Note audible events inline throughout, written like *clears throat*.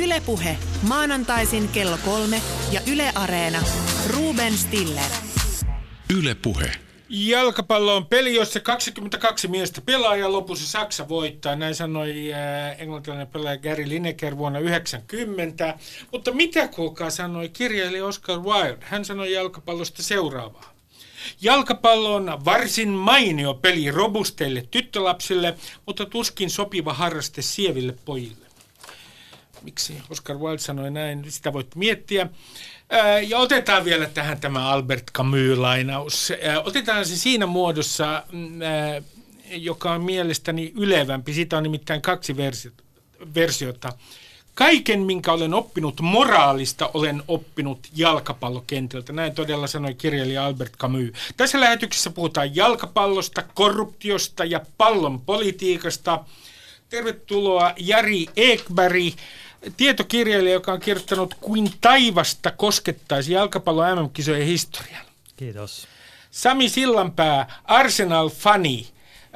Ylepuhe maanantaisin kello kolme ja Yle Areena. Ruben Stiller. Ylepuhe. Jalkapallo on peli, jossa 22 miestä pelaa ja lopussa Saksa voittaa. Näin sanoi äh, englantilainen pelaaja Gary Lineker vuonna 90. Mutta mitä kuulkaa sanoi kirjailija Oscar Wilde? Hän sanoi jalkapallosta seuraavaa. Jalkapallo on varsin mainio peli robusteille tyttölapsille, mutta tuskin sopiva harraste sieville pojille. Miksi Oscar Wilde sanoi näin, sitä voit miettiä. Ää, Ja otetaan vielä tähän tämä Albert Camus-lainaus. Ää, Otetaan se siinä muodossa, mm, ää, joka on mielestäni ylevämpi. Siitä on nimittäin kaksi versi- versiota. Kaiken, minkä olen oppinut moraalista, olen oppinut jalkapallokentältä. Näin todella sanoi kirjailija Albert Camus. Tässä lähetyksessä puhutaan jalkapallosta, korruptiosta ja pallon politiikasta. Tervetuloa Jari Ekberg, tietokirjailija, joka on kirjoittanut Kuin taivasta koskettaisi jalkapallon MM-kisojen historian. Kiitos. Sami Sillanpää, Arsenal-fani,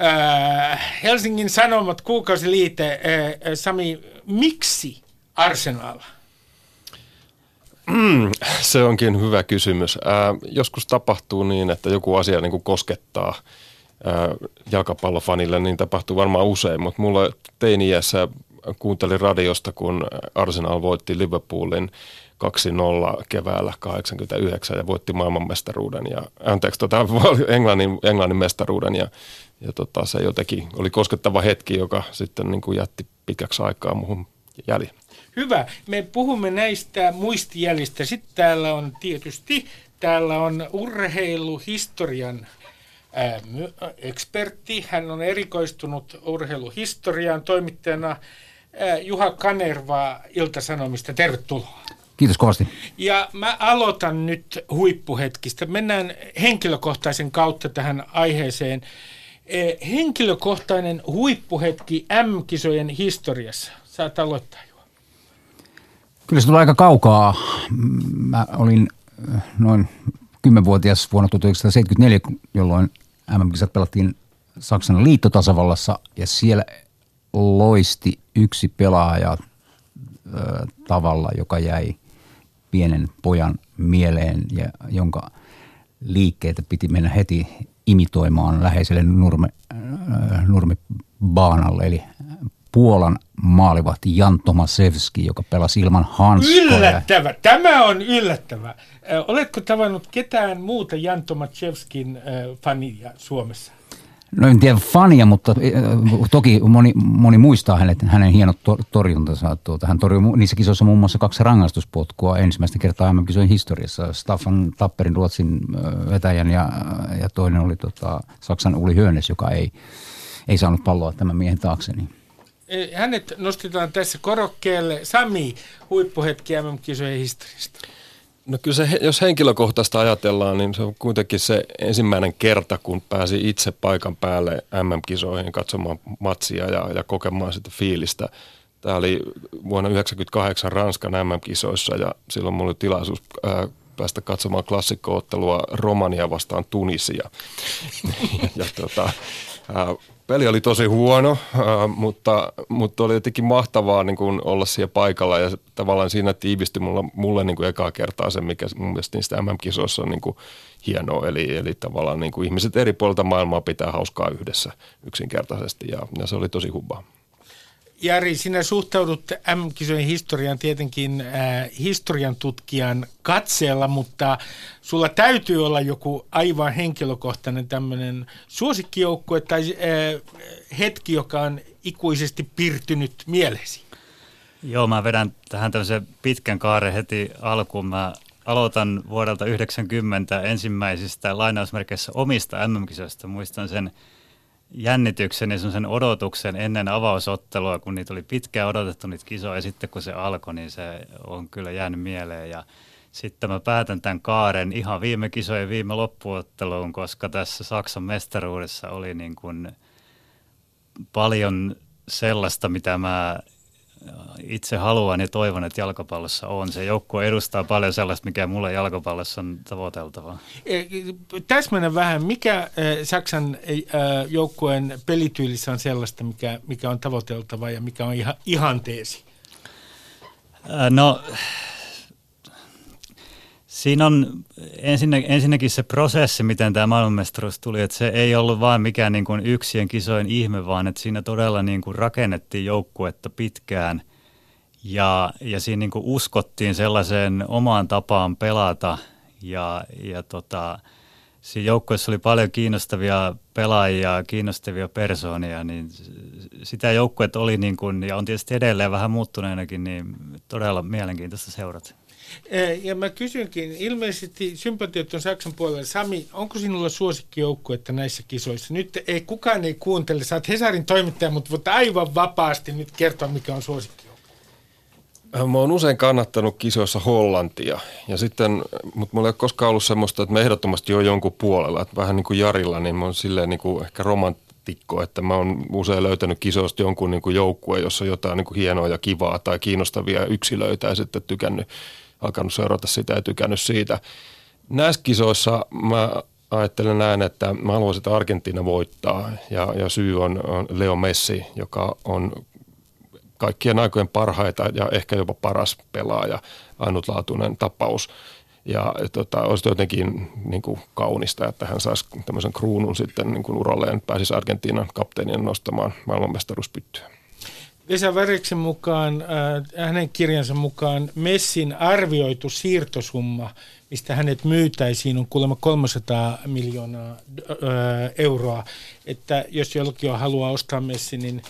äh, Helsingin Sanomat, kuukausiliite. Äh, äh, Sami, miksi Arsenal? Se onkin hyvä kysymys. Ää, joskus tapahtuu niin, että joku asia niin kuin koskettaa ää, jalkapallofanille, niin tapahtuu varmaan usein, mutta mulla teini-iässä kuuntelin radiosta, kun Arsenal voitti Liverpoolin 2-0 keväällä 89 ja voitti maailmanmestaruuden ja anteeksi, tota, *laughs* Englannin, Englannin mestaruuden ja, ja tota, se jotenkin oli koskettava hetki, joka sitten niin kuin jätti pitkäksi aikaa muuhun jäljen. Hyvä. Me puhumme näistä muistijäljistä. Sitten täällä on tietysti, täällä on urheiluhistorian ekspertti. Hän on erikoistunut urheiluhistoriaan toimittajana Juha Kanerva Ilta-Sanomista. Tervetuloa. Kiitos kovasti. Ja mä aloitan nyt huippuhetkistä. Mennään henkilökohtaisen kautta tähän aiheeseen. Henkilökohtainen huippuhetki M-kisojen historiassa. Saat aloittaa, Juha. Kyllä se tulee aika kaukaa. Mä olin äh, noin 10-vuotias vuonna 1974, jolloin MM-kisat pelattiin Saksan liittotasavallassa ja siellä loisti yksi pelaaja ö, tavalla, joka jäi pienen pojan mieleen ja jonka liikkeitä piti mennä heti imitoimaan läheiselle nurme, nurmibaanalle, eli Puolan maalivahti Jan Tomasevski, joka pelasi ilman hanskoja. Yllättävä. Tämä on yllättävä. Oletko tavannut ketään muuta Jan Tomaszewskin ö, fania Suomessa? No en tiedä fania, mutta äh, toki moni, moni muistaa hänet, hänen hienot to, torjuntansa. Tuota, hän torjui niissä kisoissa muun muassa kaksi rangaistuspotkua ensimmäistä kertaa MM-kisojen historiassa. Staffan Tapperin Ruotsin äh, vetäjän ja, ja toinen oli tota, Saksan Uli Hyönes, joka ei, ei saanut palloa tämän miehen taakse. Niin. Ö, Hänet nostetaan tässä korokkeelle. Sami, huippuhetki MM-kisojen historiasta. No kyllä se, jos henkilökohtaista ajatellaan, niin se on kuitenkin se ensimmäinen kerta, kun pääsi itse paikan päälle MM-kisoihin katsomaan matsia ja, ja kokemaan sitä fiilistä. Tämä oli vuonna 1998 Ranskan MM-kisoissa ja silloin mulla oli tilaisuus ää, päästä katsomaan klassikkoottelua Romania vastaan Tunisia. *laughs* ja, tota, peli oli tosi huono, mutta, mutta oli jotenkin mahtavaa niin kuin olla siellä paikalla ja tavallaan siinä tiivistyi mulle, mulle niin kuin ekaa kertaa se, mikä mun mielestä niistä MM-kisoissa on niin kuin hienoa. Eli, eli tavallaan niin kuin ihmiset eri puolilta maailmaa pitää hauskaa yhdessä yksinkertaisesti ja, ja se oli tosi hubaa. Jari, sinä suhtaudut M-kisojen historiaan tietenkin äh, historian tutkijan katseella, mutta sulla täytyy olla joku aivan henkilökohtainen tämmöinen suosikkijoukkue tai äh, hetki, joka on ikuisesti piirtynyt mieleesi. Joo, mä vedän tähän tämmöisen pitkän kaaren heti alkuun. Mä aloitan vuodelta 90 ensimmäisistä lainausmerkeissä omista MM-kisoista. Muistan sen jännityksen ja sen odotuksen ennen avausottelua, kun niitä oli pitkään odotettu niitä kisoja ja sitten kun se alkoi, niin se on kyllä jäänyt mieleen. Ja sitten mä päätän tämän kaaren ihan viime kisojen viime loppuotteluun, koska tässä Saksan mestaruudessa oli niin kuin paljon sellaista, mitä mä itse haluan ja toivon, että jalkapallossa on. Se joukkue edustaa paljon sellaista, mikä mulle jalkapallossa on tavoiteltavaa. Eh, Täsmennä vähän, mikä äh, Saksan äh, joukkueen pelityylissä on sellaista, mikä, mikä on tavoiteltava ja mikä on ihan, ihanteesi? No Siinä on ensinnä, ensinnäkin se prosessi, miten tämä maailmanmestaruus tuli, että se ei ollut vain mikään niin kuin yksien kisojen ihme, vaan että siinä todella niin kuin rakennettiin joukkuetta pitkään ja, ja siinä niin kuin uskottiin sellaiseen omaan tapaan pelata ja, ja tota, siinä joukkueessa oli paljon kiinnostavia pelaajia, kiinnostavia persoonia, niin sitä joukkuetta oli niin kuin, ja on tietysti edelleen vähän muuttuneenakin, niin todella mielenkiintoista seurata. Ja mä kysynkin, ilmeisesti sympatiot on Saksan puolella. Sami, onko sinulla suosikkijoukkuetta näissä kisoissa? Nyt ei kukaan ei kuuntele, sä oot Hesarin toimittaja, mutta voit aivan vapaasti nyt kertoa, mikä on suosikki. Mä oon usein kannattanut kisoissa Hollantia, ja sitten, mutta mulla ei ole koskaan ollut semmoista, että mä ehdottomasti jo jonkun puolella. Että vähän niin kuin Jarilla, niin mä oon silleen niin kuin ehkä romantikko, että mä oon usein löytänyt kisoista jonkun niin kuin joukkueen, jossa on jotain niin kuin hienoa ja kivaa tai kiinnostavia yksilöitä ja sitten tykännyt alkanut seurata sitä ja tykännyt siitä. Näissä kisoissa mä ajattelen näin, että mä haluaisin, että Argentiina voittaa ja, ja syy on, on Leo Messi, joka on kaikkien aikojen parhaita ja ehkä jopa paras pelaaja, ainutlaatuinen tapaus. Ja tota, olisi jotenkin niin kuin kaunista, että hän saisi tämmöisen kruunun sitten niin kuin uralleen, pääsisi Argentiinan kapteenin nostamaan maailmanmestaruuspyttyä. Vesa Väriksen mukaan, äh, hänen kirjansa mukaan Messin arvioitu siirtosumma, mistä hänet myytäisiin, on kuulemma 300 miljoonaa äh, euroa. Että jos jollakin haluaa ostaa Messi, niin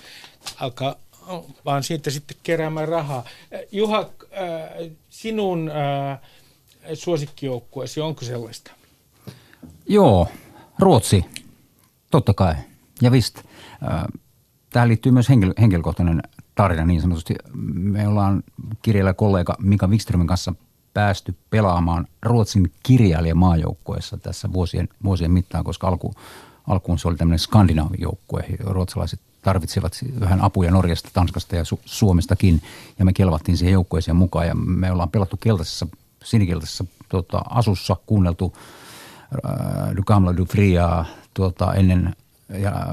alkaa vaan siitä sitten keräämään rahaa. Äh, Juha, äh, sinun äh, suosikkijoukkueesi, onko sellaista? Joo, Ruotsi, totta kai. Ja vist. Äh, tähän liittyy myös henkilö, henkilökohtainen tarina niin sanotusti. Me ollaan kirjailija kollega Mika Wikströmin kanssa päästy pelaamaan Ruotsin kirjailijamaajoukkueessa tässä vuosien, vuosien mittaan, koska alku, alkuun se oli tämmöinen skandinaavijoukkue. Ruotsalaiset tarvitsivat vähän apuja Norjasta, Tanskasta ja Su- Suomestakin, ja me kelvattiin siihen joukkueeseen mukaan, ja me ollaan pelattu keltaisessa, sinikeltaisessa tota, asussa, kuunneltu äh, Du Gamla Du Fria tuota, ennen ja,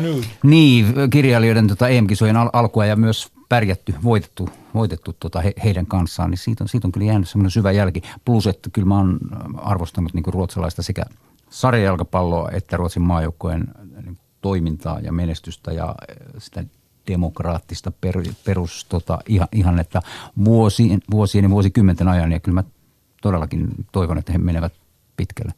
nu. Niin, kirjailijoiden tota EM-kisojen al- alkua ja myös pärjätty, voitettu, voitettu tota he, heidän kanssaan, niin siitä on, siitä on kyllä jäänyt semmoinen syvä jälki. Plus, että kyllä mä oon arvostanut niin ruotsalaista sekä sarjajalkapalloa että Ruotsin maajoukkojen niin toimintaa ja menestystä ja sitä demokraattista per, perus tota, ihan, ihannetta vuosien, vuosien ja vuosikymmenten ajan. Ja kyllä mä todellakin toivon, että he menevät pitkälle.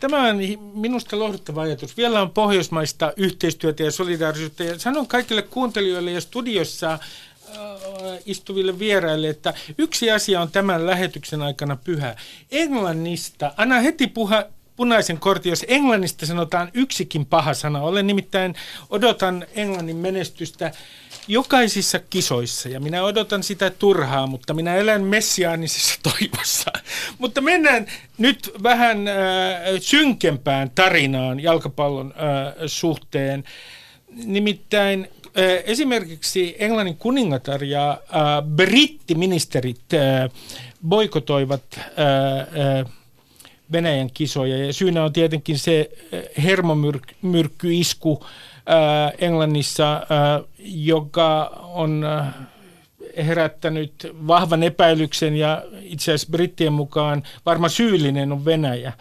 Tämä on minusta lohduttava ajatus. Vielä on pohjoismaista yhteistyötä ja solidaarisuutta. Ja sanon kaikille kuuntelijoille ja studiossa istuville vieraille, että yksi asia on tämän lähetyksen aikana pyhä. Englannista, anna heti puha, punaisen kortin, jos englannista sanotaan yksikin paha sana. Olen nimittäin, odotan Englannin menestystä jokaisissa kisoissa, ja minä odotan sitä turhaa, mutta minä elän messiaanisessa *laughs* toivossa. mutta mennään nyt vähän äh, synkempään tarinaan jalkapallon äh, suhteen. Nimittäin äh, esimerkiksi Englannin kuningatar ja äh, brittiministerit äh, boikotoivat äh, äh, Venäjän kisoja. Ja syynä on tietenkin se äh, hermomyrkkyisku äh, Englannissa, äh, joka on herättänyt vahvan epäilyksen ja itse asiassa brittien mukaan varmaan syyllinen on Venäjä.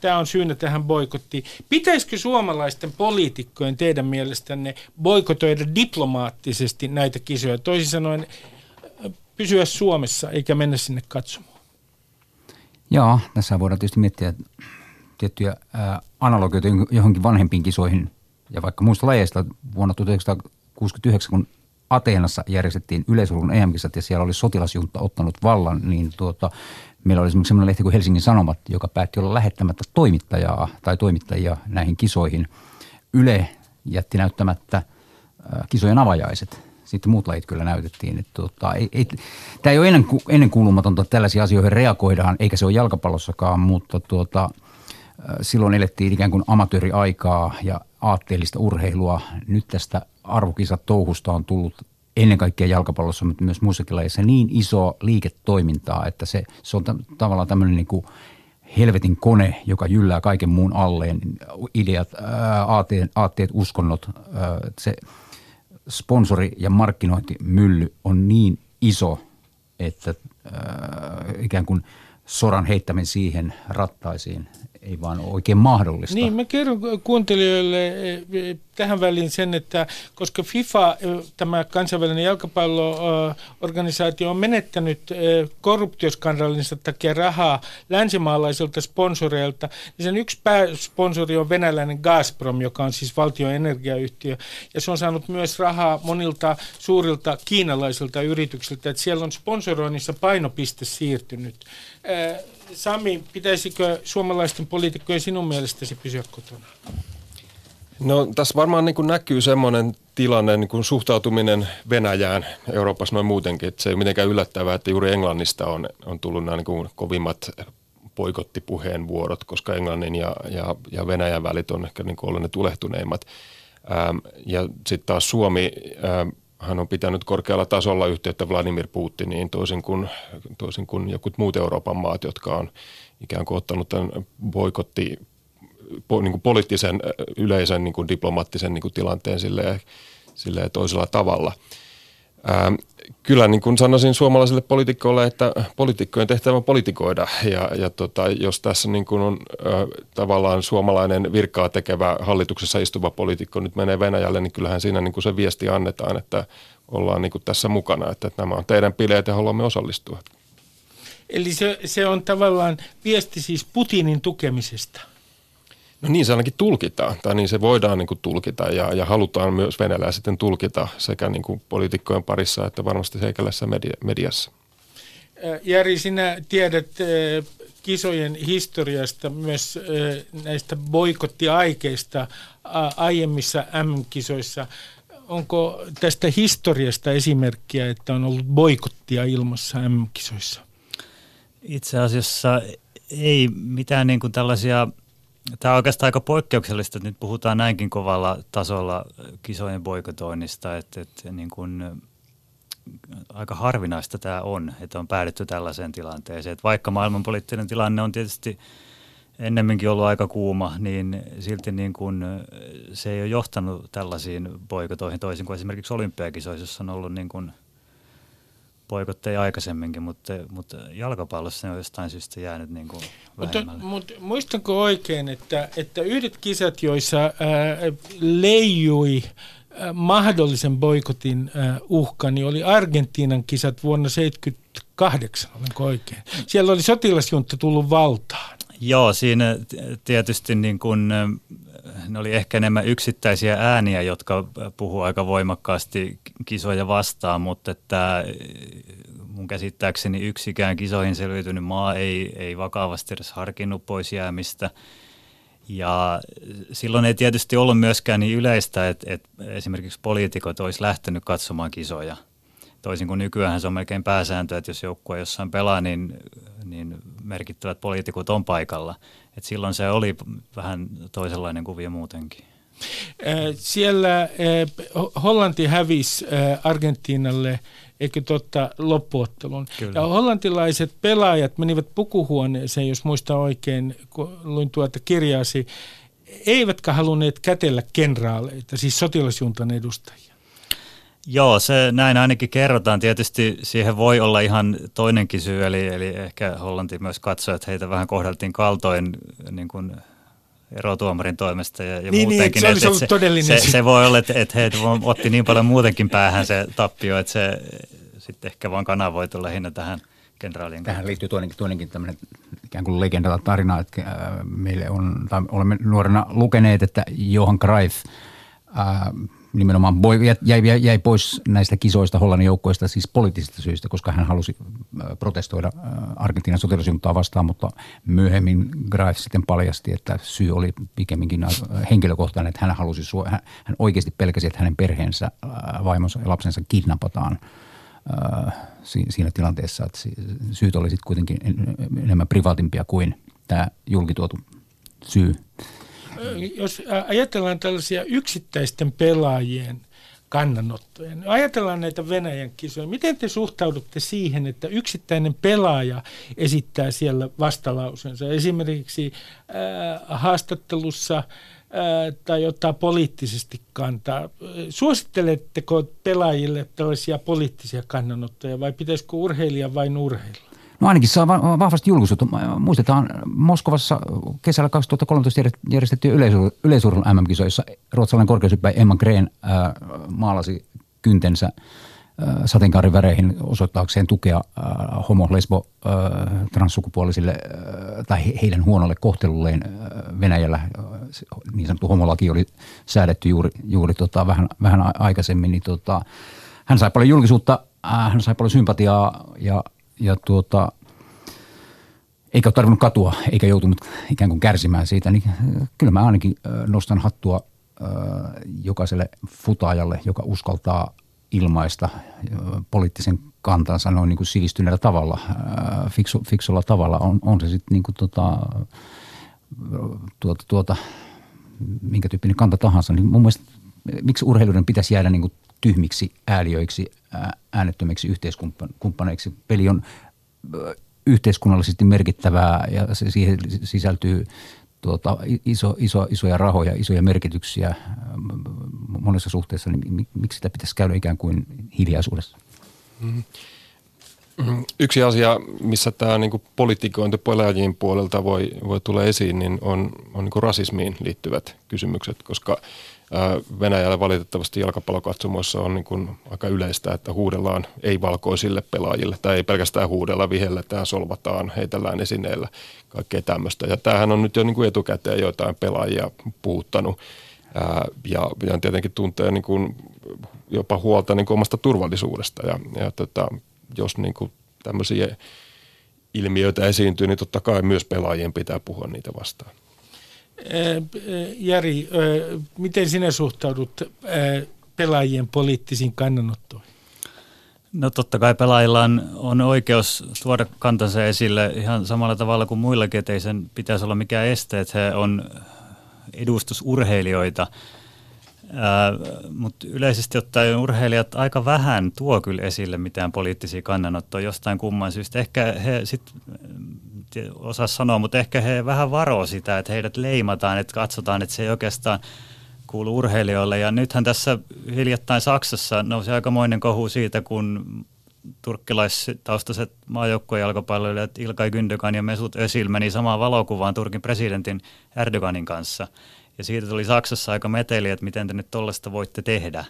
Tämä on syynä tähän boikottiin. Pitäisikö suomalaisten poliitikkojen teidän mielestänne boikotoida diplomaattisesti näitä kisoja? Toisin sanoen pysyä Suomessa eikä mennä sinne katsomaan. Joo, tässä voidaan tietysti miettiä tiettyjä analogioita johonkin vanhempiin kisoihin – ja vaikka muista lajeista vuonna 1969, kun Ateenassa järjestettiin yleisurun em ja siellä oli sotilasjunta ottanut vallan, niin tuota, meillä oli esimerkiksi sellainen lehti kuin Helsingin Sanomat, joka päätti olla lähettämättä toimittajaa tai toimittajia näihin kisoihin. Yle jätti näyttämättä kisojen avajaiset. Sitten muut lajit kyllä näytettiin. Että tuota, ei, ei, tämä ei ole ennen, ennenkuulumatonta, että tällaisiin asioihin reagoidaan, eikä se ole jalkapallossakaan, mutta tuota, äh, silloin elettiin ikään kuin amatööriaikaa ja aatteellista urheilua. Nyt tästä arvokisatouhusta on tullut ennen kaikkea jalkapallossa, mutta myös muissakin lajeissa niin iso liiketoimintaa, että se, se on t- tavallaan tämmöinen niin kuin helvetin kone, joka jyllää kaiken muun alleen. Ideat, ää, aatteet, aatteet uskonnot, ää, se sponsori- ja markkinointimylly on niin iso, että äh, ikään kuin soran heittäminen siihen rattaisiin ei vaan ole oikein mahdollista. Niin, mä kerron kuuntelijoille eh, eh, tähän väliin sen, että koska FIFA, eh, tämä kansainvälinen jalkapalloorganisaatio, on menettänyt korruptioskandaalinsa takia rahaa länsimaalaisilta sponsoreilta, niin sen yksi pääsponsori on venäläinen Gazprom, joka on siis valtion energiayhtiö, ja se on saanut myös rahaa monilta suurilta kiinalaisilta yrityksiltä, että siellä on sponsoroinnissa painopiste siirtynyt. Sami, pitäisikö suomalaisten poliitikkojen sinun mielestäsi pysyä kotona? No tässä varmaan niin kuin näkyy semmoinen tilanne, niin kuin suhtautuminen Venäjään Euroopassa noin muutenkin. Että se ei ole mitenkään yllättävää, että juuri Englannista on, on tullut nämä niin kuin kovimmat poikottipuheenvuorot, koska Englannin ja, ja, ja Venäjän välit on ehkä niin kuin olleet ne tulehtuneimmat. Ähm, ja sitten taas Suomi ähm, hän on pitänyt korkealla tasolla yhteyttä Vladimir Putiniin toisin kuin, toisin kuin jokut muut Euroopan maat, jotka on ikään kuin ottanut tämän boikotti po, niin kuin poliittisen yleisen niin kuin diplomaattisen niin kuin tilanteen silleen, silleen toisella tavalla. Ää, kyllä niin kuin sanoisin suomalaisille poliitikkoille, että poliitikkojen tehtävä on politikoida ja, ja tota, jos tässä niin kuin on ä, tavallaan suomalainen virkaa tekevä hallituksessa istuva poliitikko nyt menee Venäjälle, niin kyllähän siinä niin kuin se viesti annetaan, että ollaan niin kuin tässä mukana, että, että nämä on teidän bileet ja haluamme osallistua. Eli se, se on tavallaan viesti siis Putinin tukemisesta. No niin se ainakin tulkitaan, tai niin se voidaan niin kuin tulkita ja, ja halutaan myös Venäjällä sitten tulkita sekä niin kuin poliitikkojen parissa että varmasti seikäläisessä media, mediassa. Jari, sinä tiedät kisojen historiasta myös näistä boikottiaikeista aiemmissa M-kisoissa. Onko tästä historiasta esimerkkiä, että on ollut boikottia ilmassa M-kisoissa? Itse asiassa ei mitään niin kuin tällaisia – Tämä on oikeastaan aika poikkeuksellista, että nyt puhutaan näinkin kovalla tasolla kisojen boikotoinnista, että, että niin kuin, aika harvinaista tämä on, että on päädytty tällaiseen tilanteeseen. Että vaikka maailmanpoliittinen tilanne on tietysti ennemminkin ollut aika kuuma, niin silti niin kuin se ei ole johtanut tällaisiin boikotoihin toisin kuin esimerkiksi olympiakisoissa, jossa on ollut niin kuin – poikotteja aikaisemminkin, mutta, mutta jalkapallossa ne on jostain syystä jäänyt niin kuin mutta, mutta muistanko oikein, että, että yhdet kisat, joissa ää, leijui ää, mahdollisen boikotin ää, uhka, niin oli Argentiinan kisat vuonna 1978, olenko oikein? Siellä oli sotilasjunta tullut valtaan. Joo, siinä tietysti niin kuin, ne oli ehkä enemmän yksittäisiä ääniä, jotka puhuu aika voimakkaasti kisoja vastaan, mutta että mun käsittääkseni yksikään kisoihin selviytynyt maa ei, ei vakavasti edes harkinnut pois jäämistä. Ja silloin ei tietysti ollut myöskään niin yleistä, että, että esimerkiksi poliitikot olisi lähtenyt katsomaan kisoja. Toisin kuin nykyään se on melkein pääsääntö, että jos joukkue jossain pelaa, niin, niin merkittävät poliitikot on paikalla. Et silloin se oli vähän toisenlainen kuvio muutenkin. Siellä Hollanti hävisi Argentiinalle eikö totta, loppuottelun. Kyllä. Ja hollantilaiset pelaajat menivät pukuhuoneeseen, jos muista oikein, kun luin tuota kirjaasi, eivätkä halunneet kätellä kenraaleita, siis sotilasjuntan edustajia. Joo, se näin ainakin kerrotaan. Tietysti siihen voi olla ihan toinenkin syy, eli, eli ehkä Hollanti myös katsoi, että heitä vähän kohdeltiin kaltoin niin kuin erotuomarin toimesta ja, ja niin, muutenkin. Niin, se, olisi todellinen se, se voi olla, että, että he otti niin paljon muutenkin päähän se tappio, että se sitten ehkä vaan kanavoitu lähinnä tähän kenraalien Tähän liittyy toinenkin, toinenkin tämmöinen ikään kuin legendata tarina, että äh, meille on, tai olemme nuorena lukeneet, että Johan Cruyff nimenomaan jäi, jäi, jäi pois näistä kisoista Hollannin joukkoista siis poliittisista syistä, koska hän halusi protestoida Argentiinan sotilasjuntaa vastaan, mutta myöhemmin Graef sitten paljasti, että syy oli pikemminkin henkilökohtainen, että hän halusi, hän oikeasti pelkäsi, että hänen perheensä, vaimonsa ja lapsensa kidnapataan siinä tilanteessa, että syyt oli sitten kuitenkin enemmän privaatimpia kuin tämä julkituotu syy jos ajatellaan tällaisia yksittäisten pelaajien kannanottoja, niin ajatellaan näitä Venäjän kisoja. Miten te suhtaudutte siihen, että yksittäinen pelaaja esittää siellä vastalausensa? Esimerkiksi äh, haastattelussa tai ottaa poliittisesti kantaa. Suositteletteko pelaajille tällaisia poliittisia kannanottoja vai pitäisikö urheilija vain urheilla? No ainakin saa vahvasti julkisuutta. Muistetaan Moskovassa kesällä 2013 järjestetty yleisurheilun MM-kisoissa ruotsalainen korkeushyppäjä Emma Green maalasi kyntensä – sateenkaariväreihin osoittaakseen tukea homo, lesbo, transsukupuolisille tai heidän huonolle kohtelulleen Venäjällä. Niin sanottu homolaki oli säädetty juuri, juuri tota, vähän, vähän aikaisemmin. Niin tota, hän sai paljon julkisuutta, hän sai paljon sympatiaa ja, ja tuota, eikä ole tarvinnut katua eikä joutunut ikään kuin kärsimään siitä, niin kyllä mä ainakin nostan hattua jokaiselle futaajalle, joka uskaltaa ilmaista poliittisen kantansa noin niin kuin sivistyneellä tavalla, fiksu, fiksulla tavalla, on, on se sitten niin kuin tota, tuota, tuota, minkä tyyppinen kanta tahansa, niin mun mielestä miksi urheilijoiden pitäisi jäädä niin kuin tyhmiksi ääliöiksi, äänettömiksi yhteiskumppaneiksi. Peli on yhteiskunnallisesti merkittävää ja se siihen sisältyy tuota, iso, iso, isoja rahoja, isoja merkityksiä monessa suhteessa, niin miksi sitä pitäisi käydä ikään kuin hiljaisuudessa? Mm-hmm. Yksi asia, missä tämä niin politikointi pelaajien puolelta voi, voi tulla esiin, niin on, on niin rasismiin liittyvät kysymykset, koska Venäjällä valitettavasti jalkapallokatsomoissa on niin kuin aika yleistä, että huudellaan ei-valkoisille pelaajille, tai ei pelkästään huudella, vihelletään, solvataan, heitellään esineillä, kaikkea tämmöistä. Ja tämähän on nyt jo niin kuin etukäteen joitain pelaajia puuttanut, ja, ja tietenkin tuntee niin kuin jopa huolta niin kuin omasta turvallisuudesta. Ja, ja tota, jos niin kuin tämmöisiä ilmiöitä esiintyy, niin totta kai myös pelaajien pitää puhua niitä vastaan. Jari, miten sinä suhtaudut pelaajien poliittisiin kannanottoihin? No totta kai pelaajilla on, on oikeus tuoda kantansa esille ihan samalla tavalla kuin muillakin, että ei sen pitäisi olla mikään este, että he on edustusurheilijoita. Mutta yleisesti ottaen urheilijat aika vähän tuo kyllä esille mitään poliittisia kannanottoja jostain kumman syystä. Ehkä he sitten osaa sanoa, mutta ehkä he vähän varoo sitä, että heidät leimataan, että katsotaan, että se ei oikeastaan kuulu urheilijoille. Ja nythän tässä hiljattain Saksassa nousi aikamoinen kohu siitä, kun turkkilaistaustaiset maajoukkuejalkapalloilijat Ilkay Gündogan ja Mesut Özil meni samaan valokuvaan Turkin presidentin Erdoganin kanssa. Ja siitä tuli Saksassa aika meteli, että miten te nyt tollaista voitte tehdä.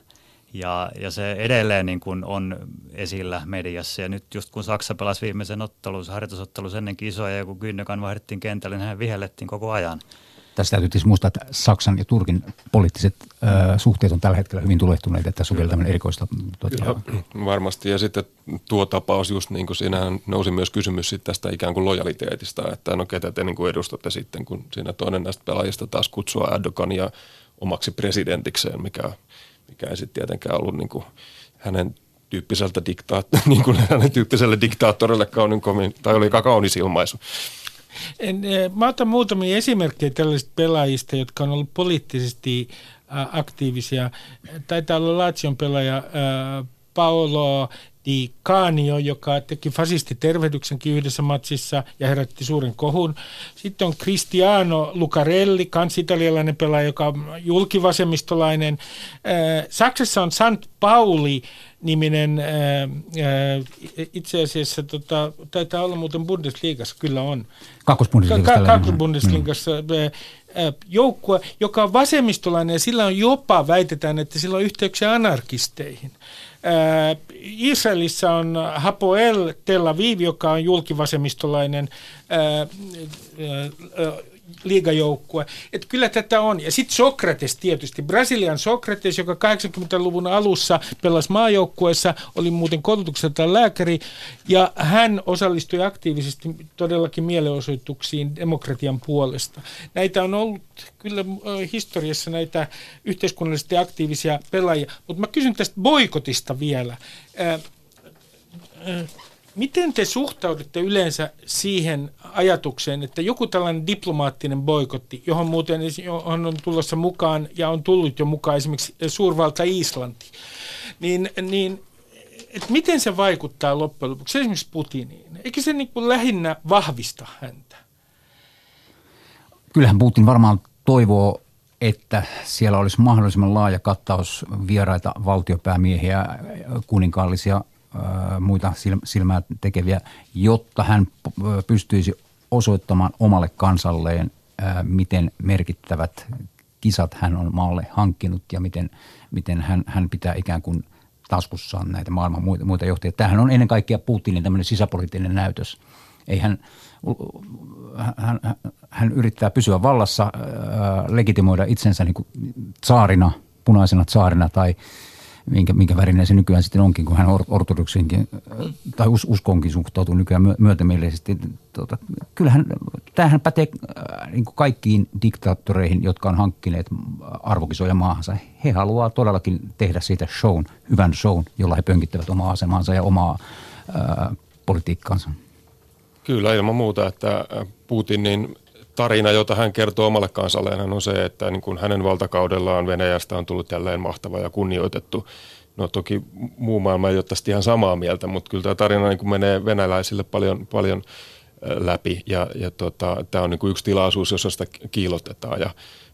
Ja, ja se edelleen niin kuin on esillä mediassa. Ja nyt just kun Saksa pelasi viimeisen ottelun, harjoitusottelun ennen kisoja, ja kun Gündogan vaihdettiin kentälle, niin hän vihellettiin koko ajan. Tässä täytyy tietysti muistaa, että Saksan ja Turkin poliittiset ö, suhteet on tällä hetkellä hyvin tulehtuneet, että tässä on vielä tämmöinen erikoista. Tuota, varmasti. Ja sitten tuo tapaus, just niin kuin siinähän nousi myös kysymys sitten tästä ikään kuin lojaliteetista, että no ketä te niin kuin edustatte sitten, kun siinä toinen näistä pelaajista taas kutsua Erdogania omaksi presidentikseen, mikä, mikä ei sitten tietenkään ollut niin kuin hänen tyyppiseltä diktaat- *laughs* niin kuin hänen tyyppiselle diktaattorille kaunin tai oli kaunis ilmaisu. En, eh, mä otan muutamia esimerkkejä tällaisista pelaajista, jotka on ollut poliittisesti aktiivisia. Taitaa olla Lazion pelaaja Paolo Di Canio, joka teki fasistitervehdyksenkin yhdessä matsissa ja herätti suuren kohun. Sitten on Cristiano Lucarelli, kans italialainen pelaaja, joka on julkivasemmistolainen. Saksassa on Sant Pauli, niminen, ää, itse asiassa tota, taitaa olla muuten Bundesliigassa, kyllä on. Kakkosbundesliigassa. Kakkosbundesliigassa joukkue, joka on vasemmistolainen ja sillä on jopa, väitetään, että sillä on yhteyksiä anarkisteihin. Israelissa on Hapoel Tel Aviv, joka on julkivasemmistolainen liigajoukkue. Että kyllä tätä on. Ja sitten Sokrates tietysti. Brasilian Sokrates, joka 80-luvun alussa pelasi maajoukkueessa, oli muuten koulutukselta lääkäri, ja hän osallistui aktiivisesti todellakin mielenosoituksiin demokratian puolesta. Näitä on ollut kyllä historiassa näitä yhteiskunnallisesti aktiivisia pelaajia. Mutta mä kysyn tästä boikotista vielä. Äh, äh, Miten te suhtaudutte yleensä siihen ajatukseen, että joku tällainen diplomaattinen boikotti, johon muuten johon on tulossa mukaan ja on tullut jo mukaan esimerkiksi suurvalta Islanti, niin, niin että miten se vaikuttaa loppujen lopuksi esimerkiksi Putiniin? Eikö se niin kuin lähinnä vahvista häntä? Kyllähän Putin varmaan toivoo että siellä olisi mahdollisimman laaja kattaus vieraita valtiopäämiehiä, kuninkaallisia muita silmää tekeviä, jotta hän pystyisi osoittamaan omalle kansalleen, miten merkittävät kisat hän on maalle hankkinut ja miten, miten hän, hän pitää ikään kuin taskussaan näitä maailman muita, muita johtajia. Tämähän on ennen kaikkea Putinin tämmöinen sisäpoliittinen näytös. Ei hän, hän, hän yrittää pysyä vallassa, äh, legitimoida itsensä niin kuin saarina, punaisena saarina tai minkä, minkä värinen se nykyään sitten onkin, kun hän ortodoksinkin tai us, uskonkin suhtautuu nykyään myötämielisesti. Tota, kyllähän tämähän pätee äh, niin kuin kaikkiin diktaattoreihin, jotka on hankkineet arvokisoja maahansa. He haluaa todellakin tehdä siitä shown, hyvän shown, jolla he pönkittävät omaa asemansa ja omaa äh, politiikkaansa. Kyllä ilman muuta, että Putinin tarina, jota hän kertoo omalle kansalleen, on se, että niin kuin hänen valtakaudellaan Venäjästä on tullut jälleen mahtava ja kunnioitettu. No toki muu maailma ei ole tästä ihan samaa mieltä, mutta kyllä tämä tarina niin kuin menee venäläisille paljon, paljon läpi ja, ja tota, tämä on niin kuin yksi tilaisuus, jossa sitä kiilotetaan ja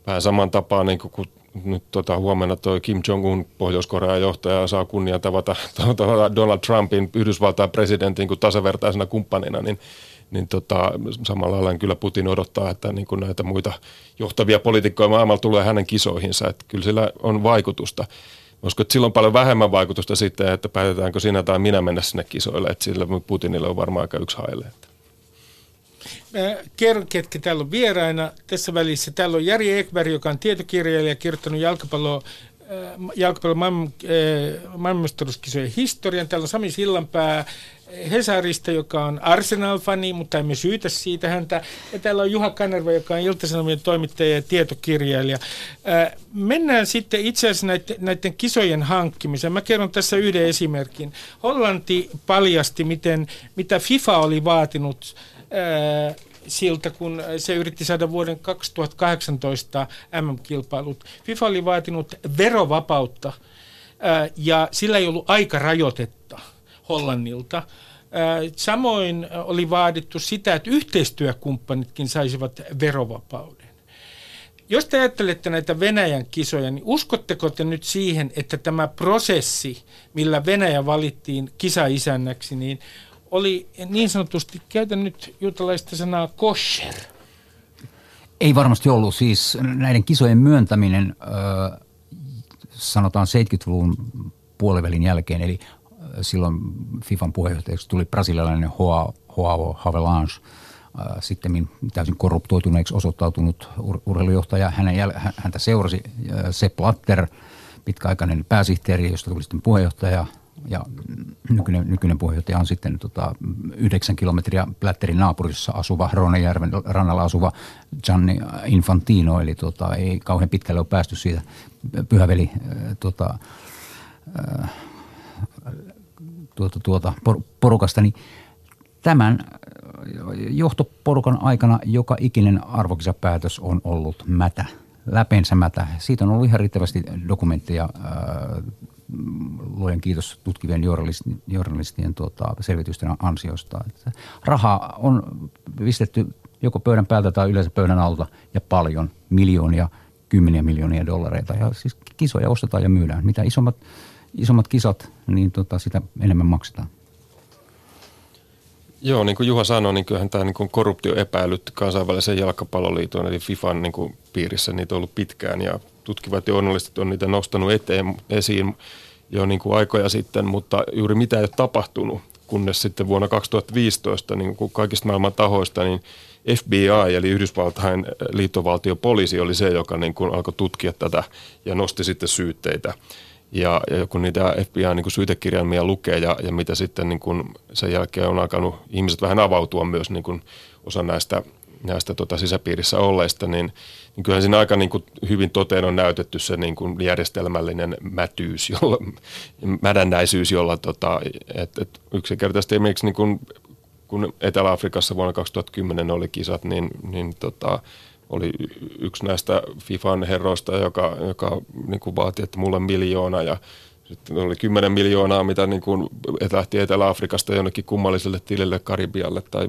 vähän saman tapaan niin kuin, kun nyt tota, huomenna tuo Kim Jong-un Pohjois-Korean johtaja saa kunnia tavata, *laughs* tavata Donald Trumpin Yhdysvaltain presidentin kuin tasavertaisena kumppanina, niin niin tota, samalla lailla kyllä Putin odottaa, että niin kuin näitä muita johtavia poliitikkoja maailmalla tulee hänen kisoihinsa, että kyllä sillä on vaikutusta. Uskon, että sillä on paljon vähemmän vaikutusta sitten, että päätetäänkö sinä tai minä mennä sinne kisoille, että sillä Putinille on varmaan aika yksi haile. Mä kerron, ketkä täällä on vieraina. Tässä välissä täällä on Jari Ekberg, joka on tietokirjailija, kirjoittanut jalkapalloa jalkapallon maailman, maailmanmestaruuskisojen historian. Täällä on Sami Sillanpää Hesarista, joka on Arsenal-fani, mutta emme syytä siitä häntä. Ja täällä on Juha Kanerva, joka on Ilta-Sanomien toimittaja ja tietokirjailija. Mennään sitten itse asiassa näiden, näiden kisojen hankkimiseen. Mä kerron tässä yhden esimerkin. Hollanti paljasti, miten, mitä FIFA oli vaatinut siltä, kun se yritti saada vuoden 2018 MM-kilpailut. FIFA oli vaatinut verovapautta ja sillä ei ollut aikarajoitetta Hollannilta. Samoin oli vaadittu sitä, että yhteistyökumppanitkin saisivat verovapauden. Jos te ajattelette näitä Venäjän kisoja, niin uskotteko te nyt siihen, että tämä prosessi, millä Venäjä valittiin kisaisännäksi, niin oli niin sanotusti, käytän nyt juutalaista sanaa kosher. Ei varmasti ollut. Siis näiden kisojen myöntäminen sanotaan 70-luvun puolivälin jälkeen, eli silloin FIFAn puheenjohtajaksi tuli brasilialainen Joao Havelange, sitten täysin korruptoituneeksi osoittautunut ur- urheilujohtaja. Hänen jäl- häntä seurasi Sepp Latter, pitkäaikainen pääsihteeri, josta tuli sitten puheenjohtaja – ja nykyinen, nykyinen puheenjohtaja on sitten tota, 9 kilometriä Plätterin naapurissa asuva, Ronejärven rannalla asuva Gianni Infantino, eli tota, ei kauhean pitkälle ole päästy siitä. Pyhäveli äh, tota, äh, tuota, tuota, por, porukasta, niin tämän johtoporukan aikana joka ikinen arvokisapäätös on ollut mätä, läpensä mätä. Siitä on ollut ihan riittävästi dokumentteja äh, luojan kiitos tutkivien journalistien, journalistien tuota, selvitysten ansiosta. Että rahaa on pistetty joko pöydän päältä tai yleensä pöydän alta ja paljon, miljoonia, kymmeniä miljoonia dollareita. Ja siis kisoja ostetaan ja myydään. Mitä isommat, isommat kisat, niin tota, sitä enemmän maksetaan. Joo, niin kuin Juha sanoi, niin kyllähän tämä niin korruptioepäilyt kansainvälisen jalkapalloliiton eli FIFAn niin kuin piirissä niitä on ollut pitkään ja tutkivat journalistit on niitä nostanut eteen, esiin jo niin kuin aikoja sitten, mutta juuri mitä ei ole tapahtunut, kunnes sitten vuonna 2015 niin kuin kaikista maailman tahoista, niin FBI eli Yhdysvaltain liittovaltiopoliisi oli se, joka niin kuin alkoi tutkia tätä ja nosti sitten syytteitä. Ja, ja kun niitä FBI niin syytekirjelmiä lukee ja, ja mitä sitten niin kuin sen jälkeen on alkanut ihmiset vähän avautua myös niin kuin osa näistä, näistä tota sisäpiirissä olleista, niin, niin kyllähän siinä aika niin kuin hyvin toteen on näytetty se niin kuin järjestelmällinen mätyys, jolla, mädännäisyys, jolla tota, et, et yksinkertaisesti esimerkiksi niin kuin, kun Etelä-Afrikassa vuonna 2010 oli kisat, niin, niin tota, oli yksi näistä FIFAn herroista, joka, joka niin kuin vaati, että mulle miljoona ja sitten oli 10 miljoonaa, mitä niin kuin lähti Etelä-Afrikasta jonnekin kummalliselle tilille Karibialle tai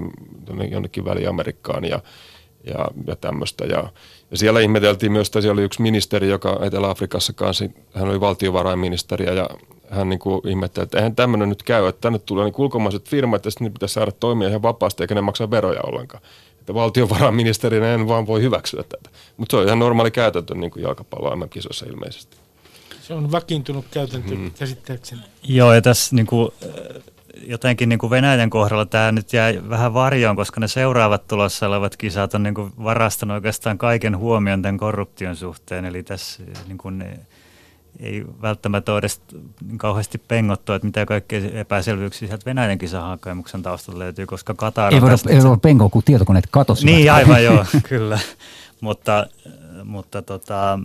jonnekin Väli-Amerikkaan ja, ja, ja tämmöistä. Ja, ja siellä ihmeteltiin myös, että siellä oli yksi ministeri, joka Etelä-Afrikassa kanssa, hän oli valtiovarainministeri ja hän niin kuin ihmetteli, että eihän tämmöinen nyt käy, että tänne tulee niin ulkomaiset firmat ja sitten ne pitäisi saada toimia ihan vapaasti eikä ne maksaa veroja ollenkaan. Että valtiovarainministerinä en vaan voi hyväksyä tätä. Mutta se on ihan normaali käytäntö niin kuin jalkapallo MM-kisoissa ilmeisesti. Se on vakiintunut käytäntö hmm. käsittääkseni. Joo, ja tässä niin kuin, jotenkin niin kuin Venäjän kohdalla tämä nyt jää vähän varjoon, koska ne seuraavat tulossa olevat kisat on niin kuin varastanut oikeastaan kaiken huomion tämän korruption suhteen. Eli tässä niin kuin ei välttämättä ole edes kauheasti pengottu, että mitä kaikkea epäselvyyksiä sieltä Venäjän kisahakemuksen taustalta löytyy, koska Katar Ei voida, tästä... ei voida penkoa, kun tietokoneet katosivat. Niin, aivan joo, *laughs* kyllä. mutta mutta tota,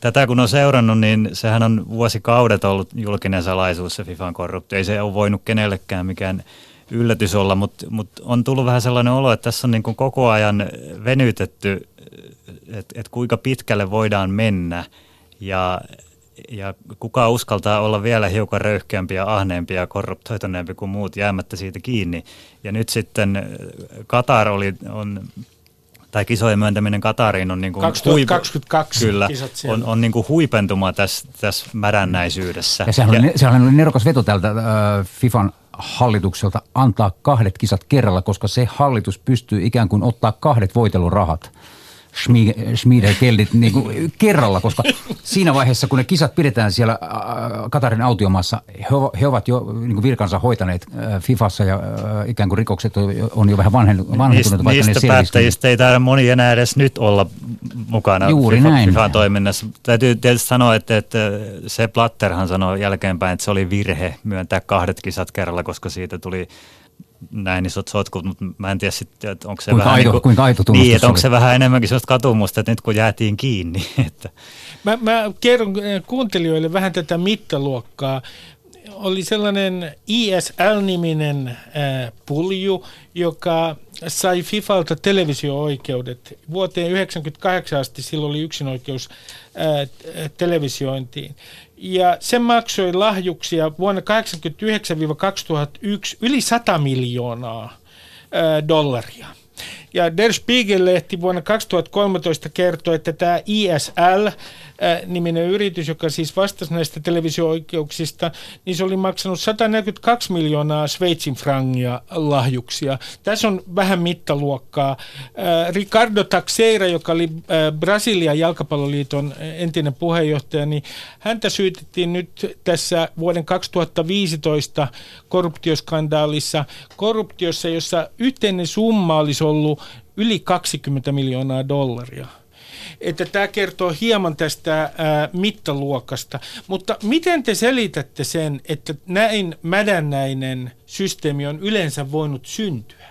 tätä kun on seurannut, niin sehän on vuosikaudet ollut julkinen salaisuus se FIFAn korruptio. Ei se ole voinut kenellekään mikään yllätys olla, mutta, mutta on tullut vähän sellainen olo, että tässä on niin kuin koko ajan venytetty, että, että kuinka pitkälle voidaan mennä ja, ja kuka uskaltaa olla vielä hiukan röyhkeämpi ja ahneempi ja korruptoituneempi kuin muut jäämättä siitä kiinni. Ja nyt sitten Katar oli, on tai kisojen myöntäminen Katariin on niin kuin 2022 huip- kyllä, on, on niin kuin huipentuma tässä, tässä märännäisyydessä. Ja sehän, oli, sehän oli nerokas veto tältä äh, FIFAn hallitukselta antaa kahdet kisat kerralla, koska se hallitus pystyy ikään kuin ottaa kahdet voitelurahat Schmieder-keldit niin kuin kerralla, koska siinä vaiheessa, kun ne kisat pidetään siellä Katarin autiomaassa, he, ovat jo niin kuin virkansa hoitaneet Fifassa ja ikään kuin rikokset on jo vähän vanhentuneet. Niistä, niistä päättäjistä ei taida moni enää edes nyt olla mukana Juuri FIFA, näin. FIFA toiminnassa. Täytyy tietysti sanoa, että, että se Platterhan sanoi jälkeenpäin, että se oli virhe myöntää kahdet kisat kerralla, koska siitä tuli näin isot sotkut, mutta mä en tiedä sitten, että onko se kuinka vähän aito, niin kuin, kuinka aito niin, että onko se vähän enemmänkin sellaista katumusta, että nyt kun jäätiin kiinni. *laughs* Että. Mä, mä kerron eh, kuuntelijoille vähän tätä mittaluokkaa. Oli sellainen ISL-niminen äh, pulju, joka sai Fifalta televisio-oikeudet. Vuoteen 1998 asti silloin oli yksinoikeus äh, televisiointiin ja se maksoi lahjuksia vuonna 1989-2001 yli 100 miljoonaa dollaria. Ja Der Spiegel-lehti vuonna 2013 kertoi, että tämä ISL niminen yritys, joka siis vastasi näistä televisio-oikeuksista, niin se oli maksanut 142 miljoonaa Sveitsin frangia lahjuksia. Tässä on vähän mittaluokkaa. Ricardo Taxeira, joka oli Brasilian jalkapalloliiton entinen puheenjohtaja, niin häntä syytettiin nyt tässä vuoden 2015 korruptioskandaalissa korruptiossa, jossa yhteinen summa olisi ollut yli 20 miljoonaa dollaria että tämä kertoo hieman tästä ää, mittaluokasta. Mutta miten te selitätte sen, että näin mädännäinen systeemi on yleensä voinut syntyä?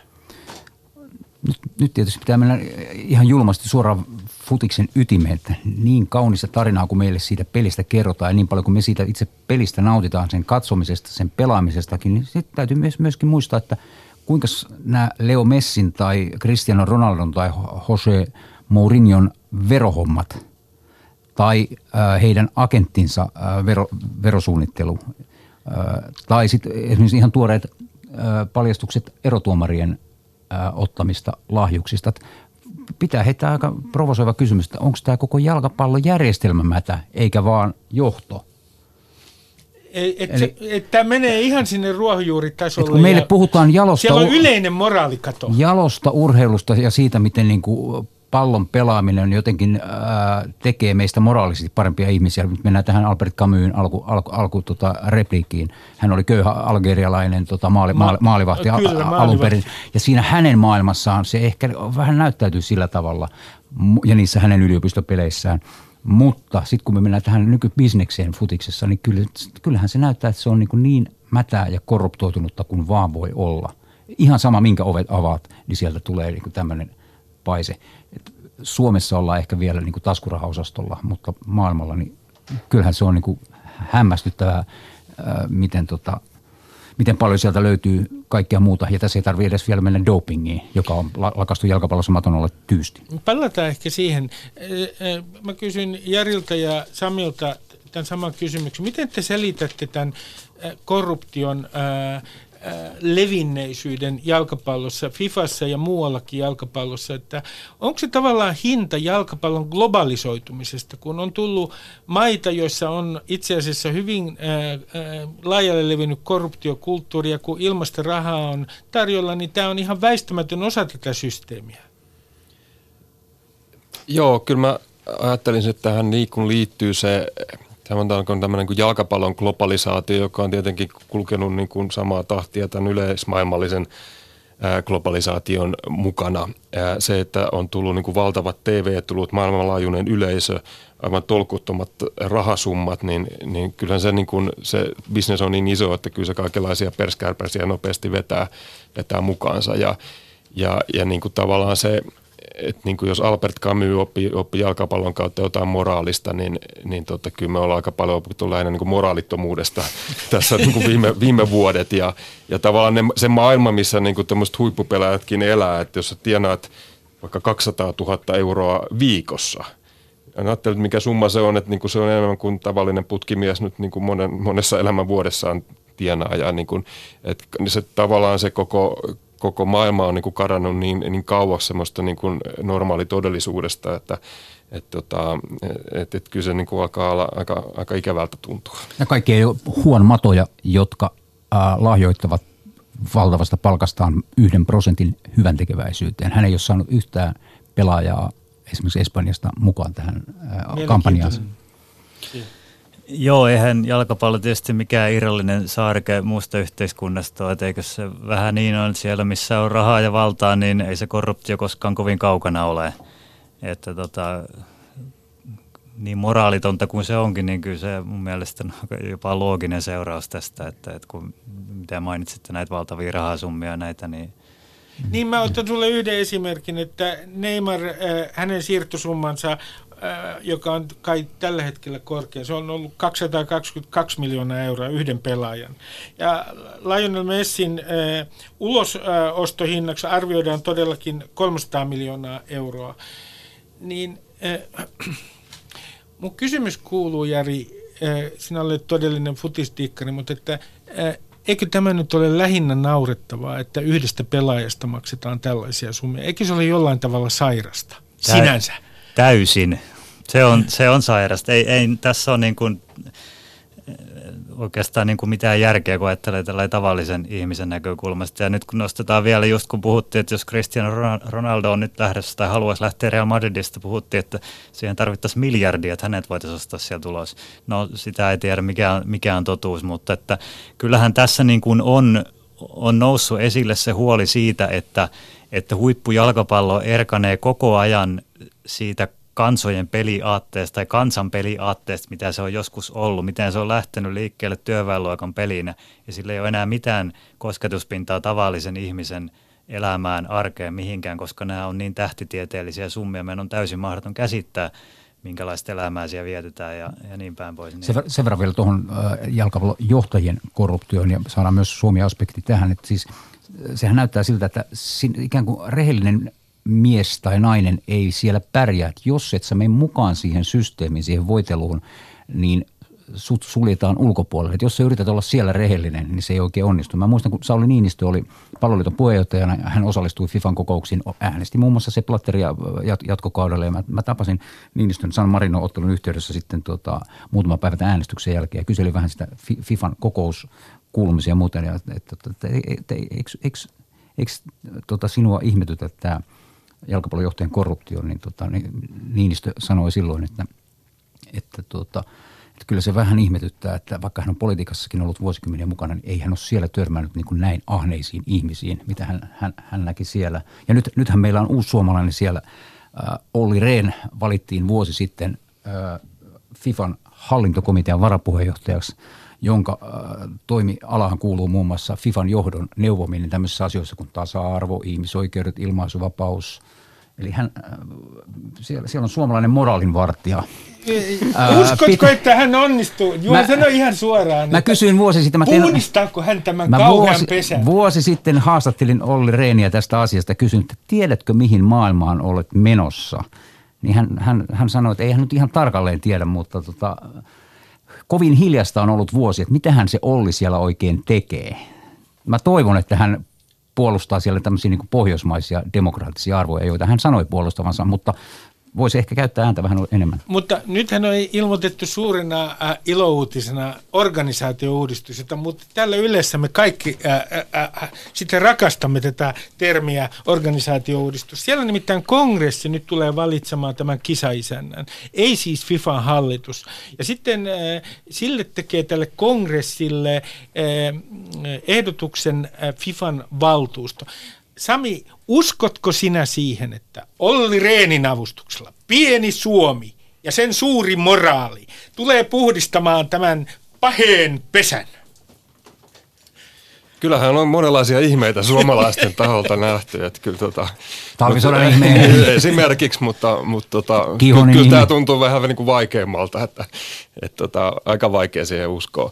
Nyt, nyt tietysti pitää mennä ihan julmasti suoraan futiksen ytimeen, että niin kaunista tarinaa kuin meille siitä pelistä kerrotaan ja niin paljon kuin me siitä itse pelistä nautitaan, sen katsomisesta, sen pelaamisestakin, niin sitten täytyy myös, myöskin muistaa, että kuinka nämä Leo Messin tai Cristiano Ronaldon tai Jose Mourinhon verohommat tai äh, heidän agenttinsa äh, vero, verosuunnittelu äh, tai sitten esimerkiksi ihan tuoreet paljastukset erotuomarien ottamista lahjuksista. Pitää heittää aika provosoiva kysymys, että onko tämä koko jalkapallojärjestelmä mätä eikä vaan johto – tämä menee ihan sinne ruohonjuuritasolle. kun meille puhutaan jalosta... Siellä on yleinen moraalikato. Jalosta urheilusta ja siitä, miten niin kuin pallon pelaaminen jotenkin ää, tekee meistä moraalisesti parempia ihmisiä. Nyt mennään tähän Albert Camusin alku, alku, alku tota, repliikkiin. Hän oli köyhä algerialainen tota, maali, Ma- maalivahti kyllä, a, a, alun perin. Ja siinä hänen maailmassaan se ehkä vähän näyttäytyy sillä tavalla ja niissä hänen yliopistopeleissään. Mutta sitten kun me mennään tähän nykybisnekseen futiksessa, niin kyllä, kyllähän se näyttää, että se on niin, niin mätää ja korruptoitunutta kuin vaan voi olla. Ihan sama, minkä ovet avaat, niin sieltä tulee niin tämmöinen paise. Suomessa ollaan ehkä vielä niin kuin taskurahaosastolla, mutta maailmalla niin kyllähän se on niin kuin hämmästyttävää, miten, tota, miten paljon sieltä löytyy kaikkea muuta. Ja tässä ei tarvitse edes vielä mennä dopingiin, joka on lakastu jalkapallossa maton olla tyysti. Palataan ehkä siihen. Mä kysyn Jarilta ja Samilta tämän saman kysymyksen. Miten te selitätte tämän korruption levinneisyyden jalkapallossa, Fifassa ja muuallakin jalkapallossa, että onko se tavallaan hinta jalkapallon globalisoitumisesta, kun on tullut maita, joissa on itse asiassa hyvin ää, ää, laajalle levinnyt korruptiokulttuuri, ja kun ilmasta rahaa on tarjolla, niin tämä on ihan väistämätön osa tätä systeemiä. Joo, kyllä mä ajattelisin, että tähän niin liittyy se sanotaanko tämmöinen kuin jalkapallon globalisaatio, joka on tietenkin kulkenut niin kuin samaa tahtia tämän yleismaailmallisen globalisaation mukana. Se, että on tullut niin kuin valtavat TV-tulut, maailmanlaajuinen yleisö, aivan tolkuttomat rahasummat, niin, niin kyllä se, niin kuin, se bisnes on niin iso, että kyllä se kaikenlaisia perskärpäisiä nopeasti vetää, vetää mukaansa. Ja, ja, ja niin kuin tavallaan se, että niin kuin jos Albert Camus oppi, oppi jalkapallon kautta jotain moraalista, niin, niin tota, kyllä me ollaan aika paljon opittu lähinnä niin kuin moraalittomuudesta *laughs* tässä niin kuin viime, viime vuodet. Ja, ja tavallaan ne, se maailma, missä niin kuin tämmöiset huippupelaajatkin elää, että jos sä tienaat vaikka 200 000 euroa viikossa, ja ajattelin, mikä summa se on, että niin kuin se on enemmän kuin tavallinen putkimies nyt niin kuin monen, monessa elämän vuodessaan tienaa. Ja niin kuin, että se, tavallaan se koko, koko maailma on niin kuin kadannut niin, niin kauas semmoista niin kuin normaalitodellisuudesta, että et tota, et, et kyllä se niin kuin alkaa olla aika, aika ikävältä tuntua. Ja kaikki ei ole huonmatoja, jotka äh, lahjoittavat valtavasta palkastaan yhden prosentin hyvän tekeväisyyteen. Hän ei ole saanut yhtään pelaajaa esimerkiksi Espanjasta mukaan tähän äh, kampanjaan. Joo, eihän jalkapallo tietysti mikään irrallinen saarke muusta yhteiskunnasta että eikö se vähän niin on, siellä missä on rahaa ja valtaa, niin ei se korruptio koskaan kovin kaukana ole. Että tota, niin moraalitonta kuin se onkin, niin kyllä se mun mielestä on jopa looginen seuraus tästä, että, että kun mitä mainitsitte näitä valtavia rahasummia näitä, niin niin mä otan sulle yhden esimerkin, että Neymar, äh, hänen siirtosummansa joka on kai tällä hetkellä korkea. Se on ollut 222 miljoonaa euroa yhden pelaajan. Ja Lionel Messin äh, ulosostohinnaksi arvioidaan todellakin 300 miljoonaa euroa. Niin äh, *clears throat* mun kysymys kuuluu, Jari, sinä olet todellinen futistiikkari, mutta että eikö tämä nyt ole lähinnä naurettavaa, että yhdestä pelaajasta maksetaan tällaisia summia? Eikö se ole jollain tavalla sairasta sinänsä? Täysin. Se on, se on sairasta. Ei, ei tässä on niin kuin, oikeastaan niin kuin mitään järkeä, kun ajattelee tällainen tavallisen ihmisen näkökulmasta. Ja nyt kun nostetaan vielä, just kun puhuttiin, että jos Cristiano Ronaldo on nyt lähdössä tai haluaisi lähteä Real Madridista, puhuttiin, että siihen tarvittaisiin miljardia, että hänet voitaisiin ostaa sieltä ulos. No sitä ei tiedä, mikä mikä on totuus, mutta että kyllähän tässä niin kuin on, on noussut esille se huoli siitä, että, että huippujalkapallo erkanee koko ajan siitä kansojen peliaatteesta tai kansan peliaatteesta, mitä se on joskus ollut, miten se on lähtenyt liikkeelle työväenluokan pelinä ja sillä ei ole enää mitään kosketuspintaa tavallisen ihmisen elämään, arkeen, mihinkään, koska nämä on niin tähtitieteellisiä summia. Meidän on täysin mahdoton käsittää, minkälaista elämää siellä vietetään ja, ja niin päin pois. Sen, sen verran vielä tuohon jalkapallon johtajien korruptioon ja saadaan myös Suomi-aspekti tähän, että siis sehän näyttää siltä, että ikään kuin rehellinen mies tai nainen ei siellä pärjää. Että jos et sä mene mukaan siihen systeemiin, siihen voiteluun, niin sut suljetaan ulkopuolelle. Että jos sä yrität olla siellä rehellinen, niin se ei oikein onnistu. Mä muistan, kun Sauli Niinistö oli palloliiton puheenjohtajana, hän osallistui FIFAn kokouksiin, äänesti muun muassa se Platteria jatkokaudelle. Ja mä, mä tapasin Niinistön San Marino-ottelun yhteydessä sitten tota, muutama päivä äänestyksen jälkeen ja kyselin vähän sitä FIFAn kokouskuulumisia ja muuta. että, että, että, että eikö, eikö, eikö, eikö tota sinua ihmetytä tämä – jalkapallojohtajan korruptio, niin, tota, niin Niinistö sanoi silloin, että, että, tota, että kyllä se vähän ihmetyttää, että vaikka hän on politiikassakin ollut vuosikymmeniä mukana, niin ei hän ole siellä törmännyt niin kuin näin ahneisiin ihmisiin, mitä hän, hän, hän näki siellä. Ja nyt, nythän meillä on uusi suomalainen siellä. Äh, Olli Rehn valittiin vuosi sitten äh, FIFAn hallintokomitean varapuheenjohtajaksi – jonka äh, toimialahan kuuluu muun muassa FIFAn johdon neuvominen tämmöisissä asioissa kuin tasa-arvo, ihmisoikeudet, ilmaisuvapaus. Eli hän, äh, siellä, siellä on suomalainen moraalinvartija. Äh, Uskotko, että hän onnistuu? Juha mä, sano ihan suoraan. Mä kysyin vuosi sitten. Mä Puhdistaako hän tämän mä kauhean vuosi, pesän? Vuosi sitten haastattelin Olli Reeniä tästä asiasta. Kysyin, että tiedätkö mihin maailmaan olet menossa? Niin hän, hän, hän sanoi, että ei hän nyt ihan tarkalleen tiedä, mutta tota, kovin hiljasta on ollut vuosi, että mitähän se Olli siellä oikein tekee. mä toivon, että hän puolustaa siellä tämmöisiä niin pohjoismaisia demokraattisia arvoja, joita hän sanoi puolustavansa, mutta voisi ehkä käyttää ääntä vähän enemmän. Mutta nythän on ilmoitettu suurena äh, ilouutisena organisaatiouudistus, mutta tällä yleensä me kaikki äh, äh, äh, sitten rakastamme tätä termiä organisaatiouudistus. Siellä nimittäin kongressi nyt tulee valitsemaan tämän kisaisännän, ei siis FIFAn hallitus. Ja sitten äh, sille tekee tälle kongressille äh, ehdotuksen äh, FIFAn valtuusto. Sami, uskotko sinä siihen, että Olli Reenin avustuksella pieni Suomi ja sen suuri moraali tulee puhdistamaan tämän paheen pesän? Kyllähän on monenlaisia ihmeitä suomalaisten *laughs* taholta nähty. Että kyllä, tota, Talvisodan ihmeen. Esimerkiksi, mutta, mutta tota, kyllä, kyllä tämä tuntuu vähän niin kuin vaikeammalta, että, että tota, aika vaikea siihen uskoa.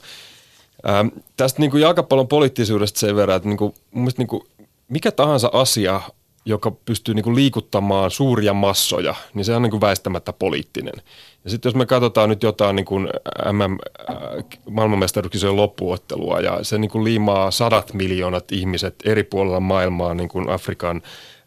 Ähm, tästä niin kuin jalkapallon poliittisuudesta sen verran, että niin kuin, mun mielestä niin kuin mikä tahansa asia, joka pystyy niin kuin liikuttamaan suuria massoja, niin se on niin kuin väistämättä poliittinen. Ja sitten jos me katsotaan nyt jotain niin kuin MM, äh, maailmanmestaruuskisojen loppuottelua ja se niin kuin liimaa sadat miljoonat ihmiset eri puolilla maailmaa niin kuin Afrikan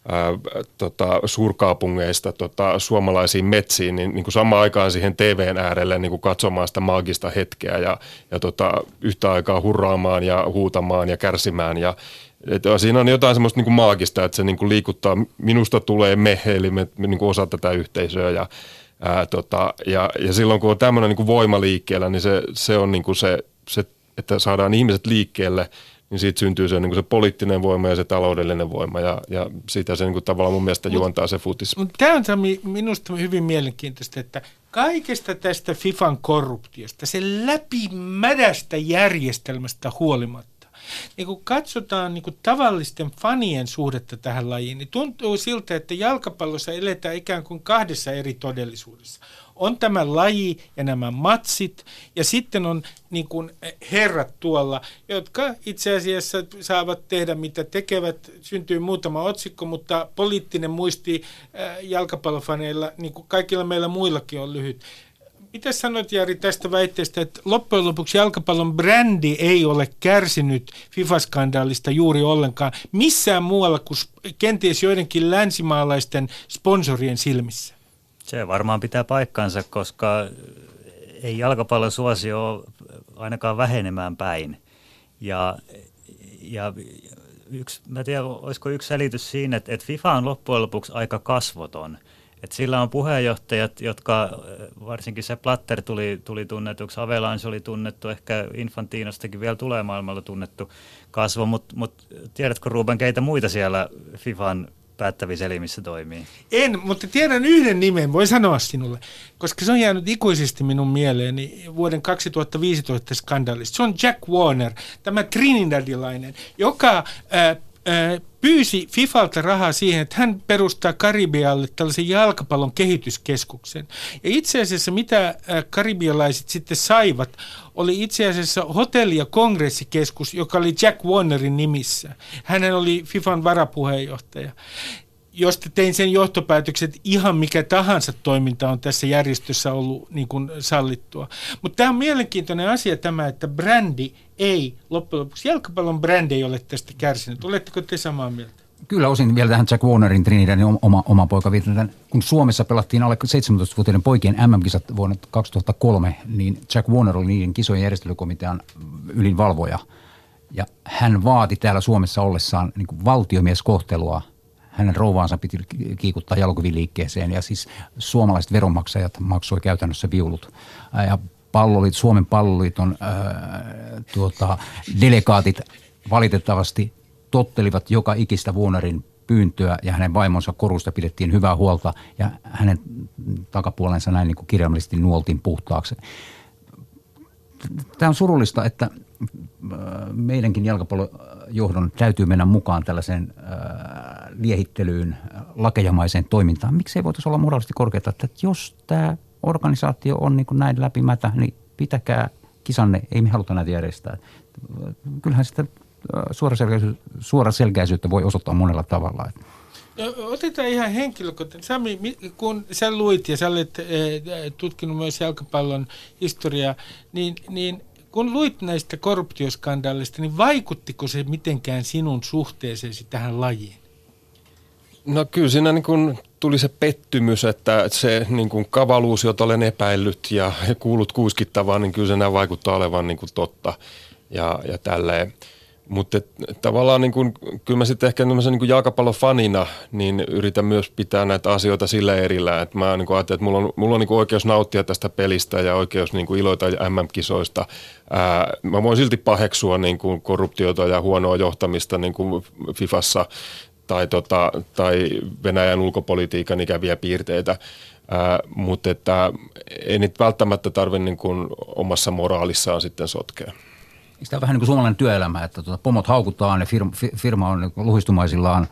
ää, äh, tota, suurkaupungeista tota, suomalaisiin metsiin, niin, niin kuin samaan aikaan siihen TVn äärelle niin kuin katsomaan sitä maagista hetkeä ja, ja tota, yhtä aikaa hurraamaan ja huutamaan ja kärsimään ja, että siinä on jotain semmoista niin kuin maagista, että se niin kuin liikuttaa, minusta tulee me, eli me, me niin kuin osa tätä yhteisöä ja, ää, tota, ja, ja silloin kun on tämmöinen niin kuin voima liikkeellä, niin se, se on niin kuin se, se, että saadaan ihmiset liikkeelle, niin siitä syntyy se, niin kuin se poliittinen voima ja se taloudellinen voima ja, ja siitä se niin kuin tavallaan mun mielestä juontaa se futis. Mutta tämä on minusta hyvin mielenkiintoista, että kaikesta tästä FIFAn korruptiosta, se läpimädästä järjestelmästä huolimatta, niin kun katsotaan niin kun tavallisten fanien suhdetta tähän lajiin, niin tuntuu siltä, että jalkapallossa eletään ikään kuin kahdessa eri todellisuudessa. On tämä laji ja nämä matsit, ja sitten on niin kuin herrat tuolla, jotka itse asiassa saavat tehdä mitä tekevät. Syntyy muutama otsikko, mutta poliittinen muisti äh, jalkapallofaneilla, niin kuin kaikilla meillä muillakin on lyhyt. Mitä sanot Jari tästä väitteestä, että loppujen lopuksi jalkapallon brändi ei ole kärsinyt FIFA-skandaalista juuri ollenkaan missään muualla kuin kenties joidenkin länsimaalaisten sponsorien silmissä? Se varmaan pitää paikkansa, koska ei jalkapallon suosio ainakaan vähenemään päin. Ja, ja yksi, mä tiedän, olisiko yksi selitys siinä, että, että FIFA on loppujen lopuksi aika kasvoton – et sillä on puheenjohtajat, jotka, varsinkin se Platter tuli, tuli tunnetuksi, Avalanche oli tunnettu, ehkä Infantinostakin vielä tulee maailmalla tunnettu kasvo, mutta mut, tiedätkö Ruben, keitä muita siellä FIFAn päättävissä elimissä toimii? En, mutta tiedän yhden nimen, voi sanoa sinulle, koska se on jäänyt ikuisesti minun mieleeni vuoden 2015 skandaalista. Se on Jack Warner, tämä Trinidadilainen, joka äh, pyysi Fifalta rahaa siihen, että hän perustaa Karibialle tällaisen jalkapallon kehityskeskuksen. Ja itse asiassa mitä karibialaiset sitten saivat, oli itse asiassa hotelli- ja kongressikeskus, joka oli Jack Warnerin nimissä. Hän oli FIFAn varapuheenjohtaja josta tein sen johtopäätöksen, että ihan mikä tahansa toiminta on tässä järjestössä ollut niin kuin sallittua. Mutta tämä on mielenkiintoinen asia tämä, että brändi ei, loppujen lopuksi jalkapallon brändi ei ole tästä kärsinyt. Oletteko te samaa mieltä? Kyllä osin vielä tähän Jack Warnerin Trinidadin oma, oma poika viitaten. Kun Suomessa pelattiin alle 17-vuotiaiden poikien MM-kisat vuonna 2003, niin Jack Warner oli niiden kisojen järjestelykomitean ylin valvoja. Ja hän vaati täällä Suomessa ollessaan niin valtiomieskohtelua – hänen rouvaansa piti kiikuttaa jalkoviliikkeeseen ja siis suomalaiset veronmaksajat maksoi käytännössä viulut. Ja pallolit, Suomen palloliiton ää, tuota, delegaatit valitettavasti tottelivat joka ikistä Vuonarin pyyntöä ja hänen vaimonsa korusta pidettiin hyvää huolta ja hänen takapuolensa näin niin kuin kirjaimellisesti nuoltiin puhtaaksi. Tämä on surullista, että meidänkin jalkapallojohdon täytyy mennä mukaan tällaiseen liehittelyyn, lakejamaiseen toimintaan. Miksi ei voitaisiin olla moraalisesti korkeata, että jos tämä organisaatio on niin kuin näin läpimätä, niin pitäkää kisanne, ei me haluta näitä järjestää. Kyllähän sitä suoraselkäisyyttä voi osoittaa monella tavalla. Otetaan ihan henkilökohtaisesti. Sami, kun sä luit ja sä olet tutkinut myös jalkapallon historiaa, niin, niin kun luit näistä korruptioskandaaleista, niin vaikuttiko se mitenkään sinun suhteeseesi tähän lajiin? No kyllä siinä niin kuin tuli se pettymys, että se niin kuin kavaluus, jota olen epäillyt ja kuulut kuiskittavaan, niin kyllä se vaikuttaa olevan niin kuin totta ja, ja tälleen. Mutta tavallaan niin kun, kyllä mä sitten ehkä niin jalkapallofanina niin yritän myös pitää näitä asioita sillä erillä, että mä niin ajattelen, että mulla on, mulla on niin oikeus nauttia tästä pelistä ja oikeus niin iloita MM-kisoista. Ää, mä voin silti paheksua niin kuin korruptiota ja huonoa johtamista niin kuin Fifassa tai, tota, tai Venäjän ulkopolitiikan ikäviä piirteitä. Ää, mutta että ei niitä välttämättä tarvitse niin omassa moraalissaan sitten sotkea. Eikö tämä vähän niin kuin suomalainen työelämä, että tuota, pomot haukutaan ja firma, firma on niin luhistumaisillaan,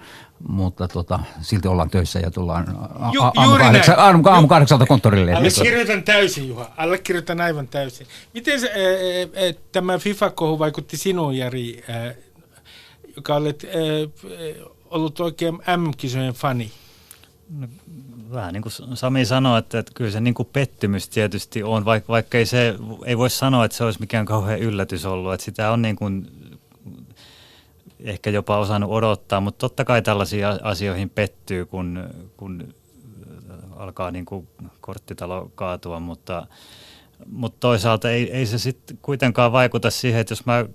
mutta tuota, silti ollaan töissä ja tullaan Ju, aamu, kahdeksan, aamu, aamu kahdeksalta konttorille. Allekirjoitan täysin, Juha. Allekirjoitan aivan täysin. Miten se, e, e, tämä FIFA-kohu vaikutti sinuun, Jari, e, joka olet e, ollut oikein M-kisojen fani? No, vähän niin kuin Sami sanoi, että, että kyllä se niin kuin pettymys tietysti on, vaikka, vaikka ei, se, ei voi sanoa, että se olisi mikään kauhean yllätys ollut, että sitä on niin kuin ehkä jopa osannut odottaa, mutta totta kai tällaisiin asioihin pettyy, kun, kun alkaa niin kuin korttitalo kaatua, mutta mutta toisaalta ei, ei se sitten kuitenkaan vaikuta siihen, että jos mä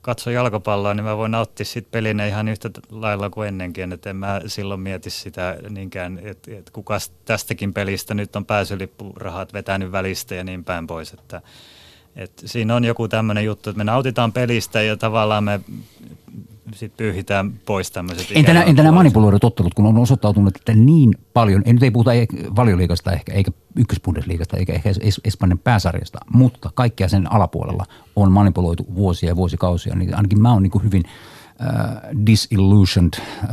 katson jalkapalloa, niin mä voin nauttia siitä pelinä ihan yhtä lailla kuin ennenkin, että en mä silloin mieti sitä niinkään, että, että kuka tästäkin pelistä nyt on pääsylippurahat vetänyt välistä ja niin päin pois, että, että siinä on joku tämmöinen juttu, että me nautitaan pelistä ja tavallaan me sitten pyyhitään pois tämmöiset. Entä, nämä, entä nämä manipuloidut ottelut, kun on osoittautunut, että niin paljon, en nyt ei puhuta valioliikasta ehkä, eikä ykkösbundesliigasta, eikä ehkä Espanjan pääsarjasta, mutta kaikkea sen alapuolella on manipuloitu vuosia ja vuosikausia. Niin ainakin mä oon niin hyvin äh, disillusioned äh,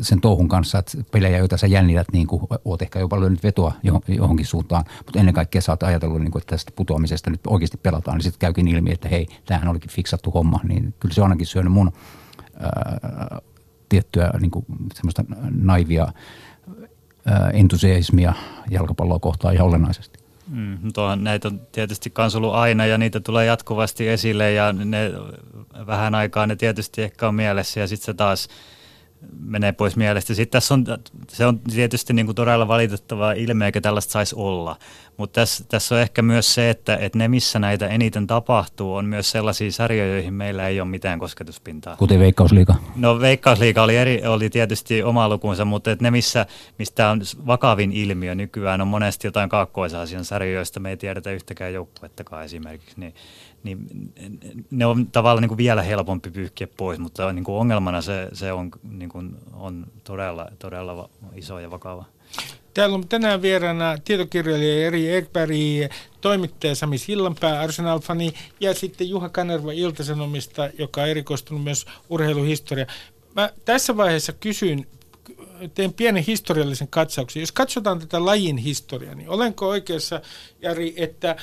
sen touhun kanssa, että pelejä, joita sä jännität, niin kuin, oot ehkä jopa löynyt vetoa johonkin suuntaan, mutta ennen kaikkea sä oot ajatellut, niin kuin, että tästä putoamisesta nyt oikeasti pelataan, niin sitten käykin ilmi, että hei, tämähän olikin fiksattu homma, niin kyllä se on ainakin syönyt mun tiettyä niin kuin, semmoista naivia ää, entusiasmia jalkapalloa kohtaan ihan olennaisesti. Mm, tuohon, näitä on tietysti kans ollut aina ja niitä tulee jatkuvasti esille ja ne vähän aikaa ne tietysti ehkä on mielessä ja sitten se taas menee pois mielestä. Sitten tässä on, se on tietysti niin kuin todella valitettava ilme, eikä tällaista saisi olla. Mutta tässä, tässä on ehkä myös se, että, että ne, missä näitä eniten tapahtuu, on myös sellaisia sarjoja, joihin meillä ei ole mitään kosketuspintaa. Kuten Veikkausliiga? No Veikkausliiga oli, eri, oli tietysti oma lukunsa, mutta että ne, missä, mistä on vakavin ilmiö nykyään, on monesti jotain kaakkoisasian sarjoja, joista me ei tiedetä yhtäkään joukkuettakaan esimerkiksi. Niin, niin ne on tavallaan niin kuin vielä helpompi pyyhkiä pois, mutta niin kuin ongelmana se, se on, niin kuin, on todella, todella iso ja vakava. Täällä on tänään vieraana tietokirjailija Eri Ekberg, toimittaja Sami Sillanpää, Arsenal-fani ja sitten Juha Kanerva Iltasanomista, joka on erikoistunut myös urheiluhistoria. Mä tässä vaiheessa kysyn, teen pienen historiallisen katsauksen. Jos katsotaan tätä lajin historiaa, niin olenko oikeassa, Jari, että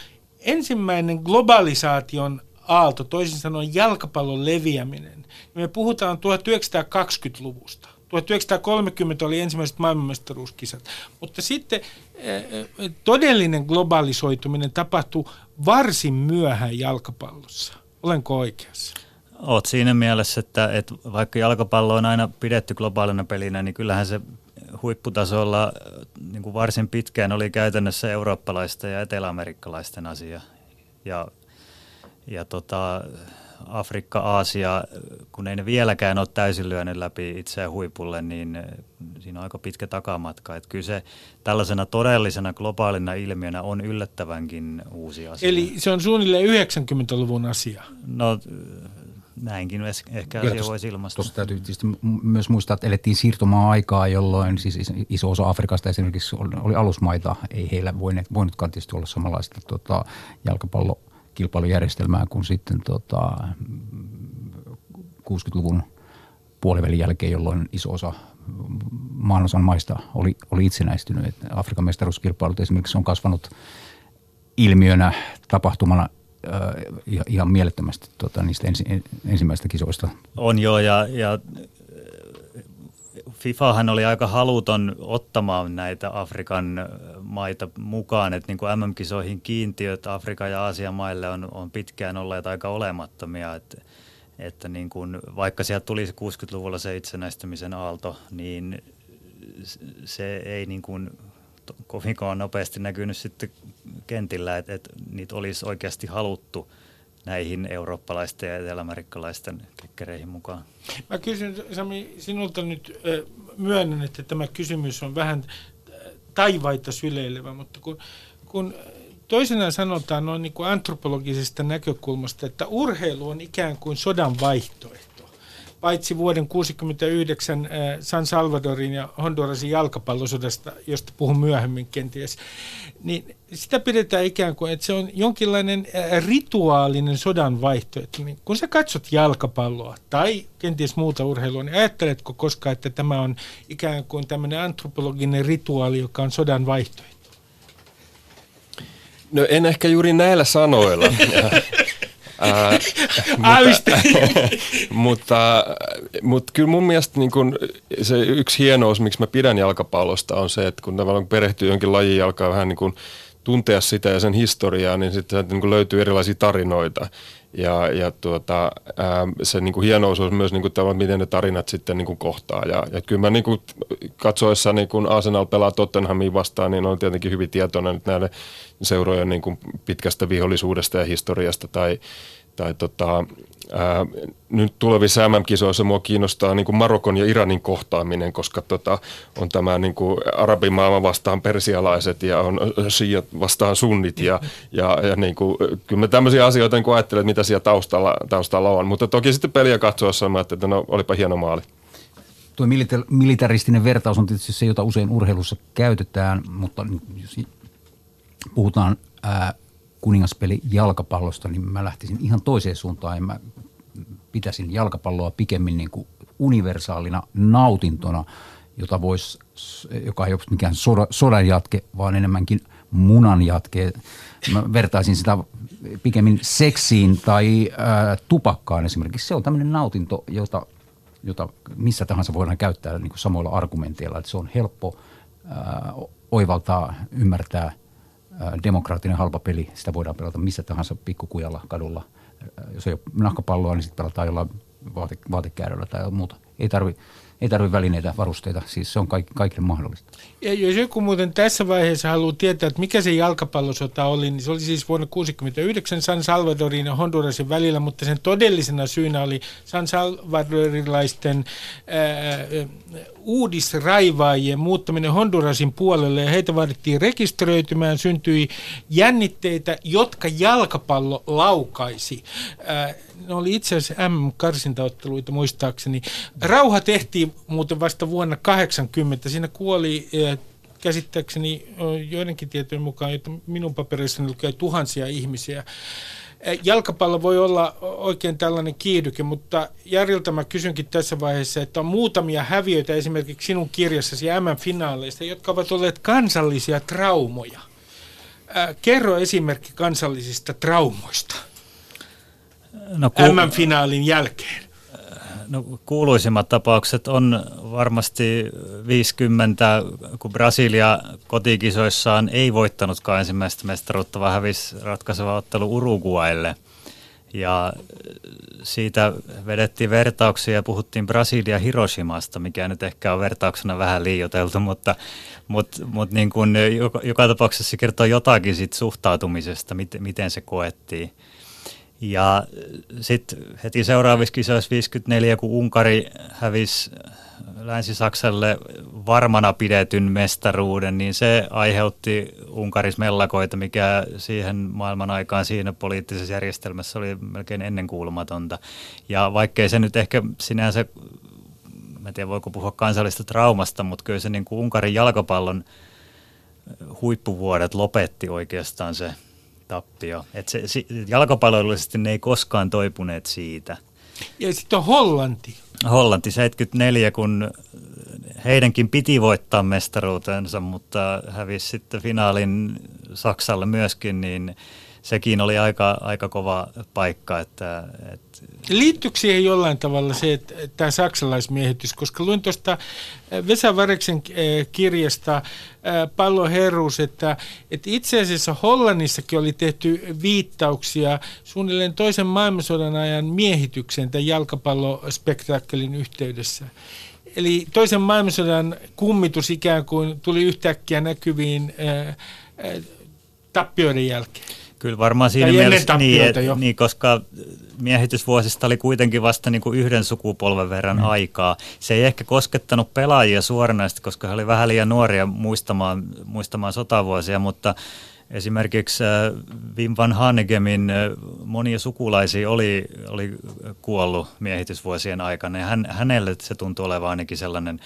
ensimmäinen globalisaation aalto, toisin sanoen jalkapallon leviäminen, niin me puhutaan 1920-luvusta. 1930 oli ensimmäiset maailmanmestaruuskisat. Mutta sitten eh, eh, todellinen globalisoituminen tapahtui varsin myöhään jalkapallossa. Olenko oikeassa? Oot siinä mielessä, että, että vaikka jalkapallo on aina pidetty globaalina pelinä, niin kyllähän se huipputasolla niin kuin varsin pitkään oli käytännössä eurooppalaisten ja eteläamerikkalaisten asia. Ja, ja tota, Afrikka, Aasia, kun ei ne vieläkään ole täysin lyönyt läpi itseään huipulle, niin siinä on aika pitkä takamatka. Että kyllä se tällaisena todellisena globaalina ilmiönä on yllättävänkin uusi asia. Eli se on suunnilleen 90-luvun asia? No näinkin ehkä asia voisi ilmaista. Tuossa täytyy tietysti myös muistaa, että elettiin siirtomaa-aikaa, jolloin siis iso osa Afrikasta esimerkiksi oli alusmaita. Ei heillä voineet, voinutkaan tietysti olla samanlaista tota, jalkapallokilpailujärjestelmää kuin sitten tota, 60-luvun puolivälin jälkeen, jolloin iso osa maanosan maista oli, oli itsenäistynyt. Afrikan mestaruuskilpailut esimerkiksi on kasvanut ilmiönä, tapahtumana ihan, ihan mielettömästi tota, niistä ensi, ensimmäistä kisoista. On joo, ja, ja FIFAhan oli aika haluton ottamaan näitä Afrikan maita mukaan, että niin kuin MM-kisoihin kiintiöt Afrikan ja Aasian maille on, on pitkään olleet aika olemattomia, että, että niin kuin, vaikka sieltä tulisi 60-luvulla se itsenäistymisen aalto, niin se ei niin kuin kovinkaan nopeasti näkynyt sitten kentillä, että, että niitä olisi oikeasti haluttu näihin eurooppalaisten ja eteläamerikkalaisten kekkereihin mukaan. Mä kysyn Sami sinulta nyt, myönnän, että tämä kysymys on vähän taivaita syleilevä, mutta kun, kun toisenaan sanotaan noin niin kuin antropologisesta näkökulmasta, että urheilu on ikään kuin sodan vaihtoehto paitsi vuoden 1969 äh, San Salvadorin ja Hondurasin jalkapallosodasta, josta puhun myöhemmin kenties, niin sitä pidetään ikään kuin, että se on jonkinlainen rituaalinen sodan vaihtoehto. Niin kun sä katsot jalkapalloa tai kenties muuta urheilua, niin ajatteletko koskaan, että tämä on ikään kuin tämmöinen antropologinen rituaali, joka on sodan vaihtoehto? No en ehkä juuri näillä sanoilla. *laughs* Ää, *laughs* mutta, *laughs* mutta, mutta kyllä mun mielestä niin kun se yksi hienous, miksi mä pidän jalkapallosta, on se, että kun tavallaan perehtyy jonkin lajin ja alkaa vähän niin kuin tuntea sitä ja sen historiaa, niin sitten niin löytyy erilaisia tarinoita. Ja, ja tuota, ää, se niin kuin hienous on myös, niin kuin, tavallaan, miten ne tarinat sitten niin kuin kohtaa. Ja, ja kyllä mä niin kuin, katsoessa, niin kun Arsenal pelaa Tottenhamiin vastaan, niin on tietenkin hyvin tietoinen näiden seurojen niin kuin pitkästä vihollisuudesta ja historiasta tai, tai tota, ää, nyt tulevissa MM-kisoissa mua kiinnostaa niin kuin Marokon ja Iranin kohtaaminen, koska tota, on tämä niin kuin arabimaailma vastaan persialaiset ja on shiat vastaan sunnit ja, ja, ja niin kuin, kyllä mä tämmöisiä asioita niin ajattelen, mitä siellä taustalla, taustalla on, mutta toki sitten peliä katsoessa mä että no olipa hieno maali. Tuo militaristinen vertaus on tietysti se, jota usein urheilussa käytetään, mutta jos puhutaan ää, kuningaspeli jalkapallosta, niin mä lähtisin ihan toiseen suuntaan. Mä pitäisin jalkapalloa pikemmin niin kuin universaalina nautintona, jota vois, joka ei ole mikään soda, sodan jatke, vaan enemmänkin munan jatke. Mä vertaisin sitä pikemmin seksiin tai ää, tupakkaan esimerkiksi. Se on tämmöinen nautinto, jota, jota missä tahansa voidaan käyttää niin kuin samoilla argumenteilla. Että se on helppo ää, oivaltaa, ymmärtää – demokraattinen halpa peli. Sitä voidaan pelata missä tahansa pikkukujalla kadulla. Jos ei ole nahkapalloa, niin sitten pelataan jollain vaate, tai muuta. Ei tarvitse ei tarvitse välineitä, varusteita, siis se on kaik, kaikille mahdollista. Ja jos joku muuten tässä vaiheessa haluaa tietää, että mikä se jalkapallosota oli, niin se oli siis vuonna 1969 San Salvadorin ja Hondurasin välillä, mutta sen todellisena syynä oli San Salvadorilaisten ää, uudisraivaajien muuttaminen Hondurasin puolelle ja heitä vaadittiin rekisteröitymään, syntyi jännitteitä, jotka jalkapallo laukaisi. Ne oli itse asiassa M-karsintaotteluita muistaakseni. Rauha tehtiin muuten vasta vuonna 80. Siinä kuoli käsittääkseni joidenkin tietojen mukaan, että minun papereissani lukee tuhansia ihmisiä. Jalkapallo voi olla oikein tällainen kiihdyke, mutta Jarilta mä kysynkin tässä vaiheessa, että on muutamia häviöitä esimerkiksi sinun kirjassasi M-finaaleista, jotka ovat olleet kansallisia traumoja. Kerro esimerkki kansallisista traumoista no, ku... M-finaalin jälkeen. No, kuuluisimmat tapaukset on varmasti 50, kun Brasilia kotikisoissaan ei voittanutkaan ensimmäistä mestaruutta, vaan hävisi ratkaiseva ottelu Uruguaille. Ja siitä vedettiin vertauksia ja puhuttiin Brasilia Hiroshimasta, mikä nyt ehkä on vertauksena vähän liioteltu, mutta, mutta, mutta niin kuin joka, joka tapauksessa se kertoo jotakin siitä suhtautumisesta, miten, miten se koettiin. Ja sitten heti seuraavissa kisoissa 54, kun Unkari hävisi Länsi-Saksalle varmana pidetyn mestaruuden, niin se aiheutti Unkaris mellakoita, mikä siihen maailman aikaan siinä poliittisessa järjestelmässä oli melkein ennenkuulumatonta. Ja vaikkei se nyt ehkä sinänsä, mä en tiedä voiko puhua kansallista traumasta, mutta kyllä se niin kuin Unkarin jalkapallon huippuvuodet lopetti oikeastaan se tappio. Et se, se, jalkapallollisesti ne ei koskaan toipuneet siitä. Ja sitten on Hollanti. Hollanti 74, kun heidänkin piti voittaa mestaruutensa, mutta hävisi sitten finaalin Saksalle myöskin, niin sekin oli aika, aika kova paikka. Että, että Liittyykö siihen jollain tavalla se, että tämä saksalaismiehitys, koska luin tuosta Vesa Vareksen kirjasta Pallo Herus, että, että itse asiassa Hollannissakin oli tehty viittauksia suunnilleen toisen maailmansodan ajan miehitykseen tämän jalkapallospektaakkelin yhteydessä. Eli toisen maailmansodan kummitus ikään kuin tuli yhtäkkiä näkyviin ää, ää, tappioiden jälkeen. Kyllä varmaan siinä Tai mielessä, niin, et, niin, koska miehitysvuosista oli kuitenkin vasta niin kuin yhden sukupolven verran Mm. aikaa. Se ei ehkä koskettanut pelaajia suoranaisesti, koska he oli vähän liian nuoria muistamaan, muistamaan sotavuosia, mutta esimerkiksi äh, Wim van Hanegemin äh, monia sukulaisia oli, oli kuollut miehitysvuosien aikana ja hän, hänelle se tuntuu olevan ainakin sellainen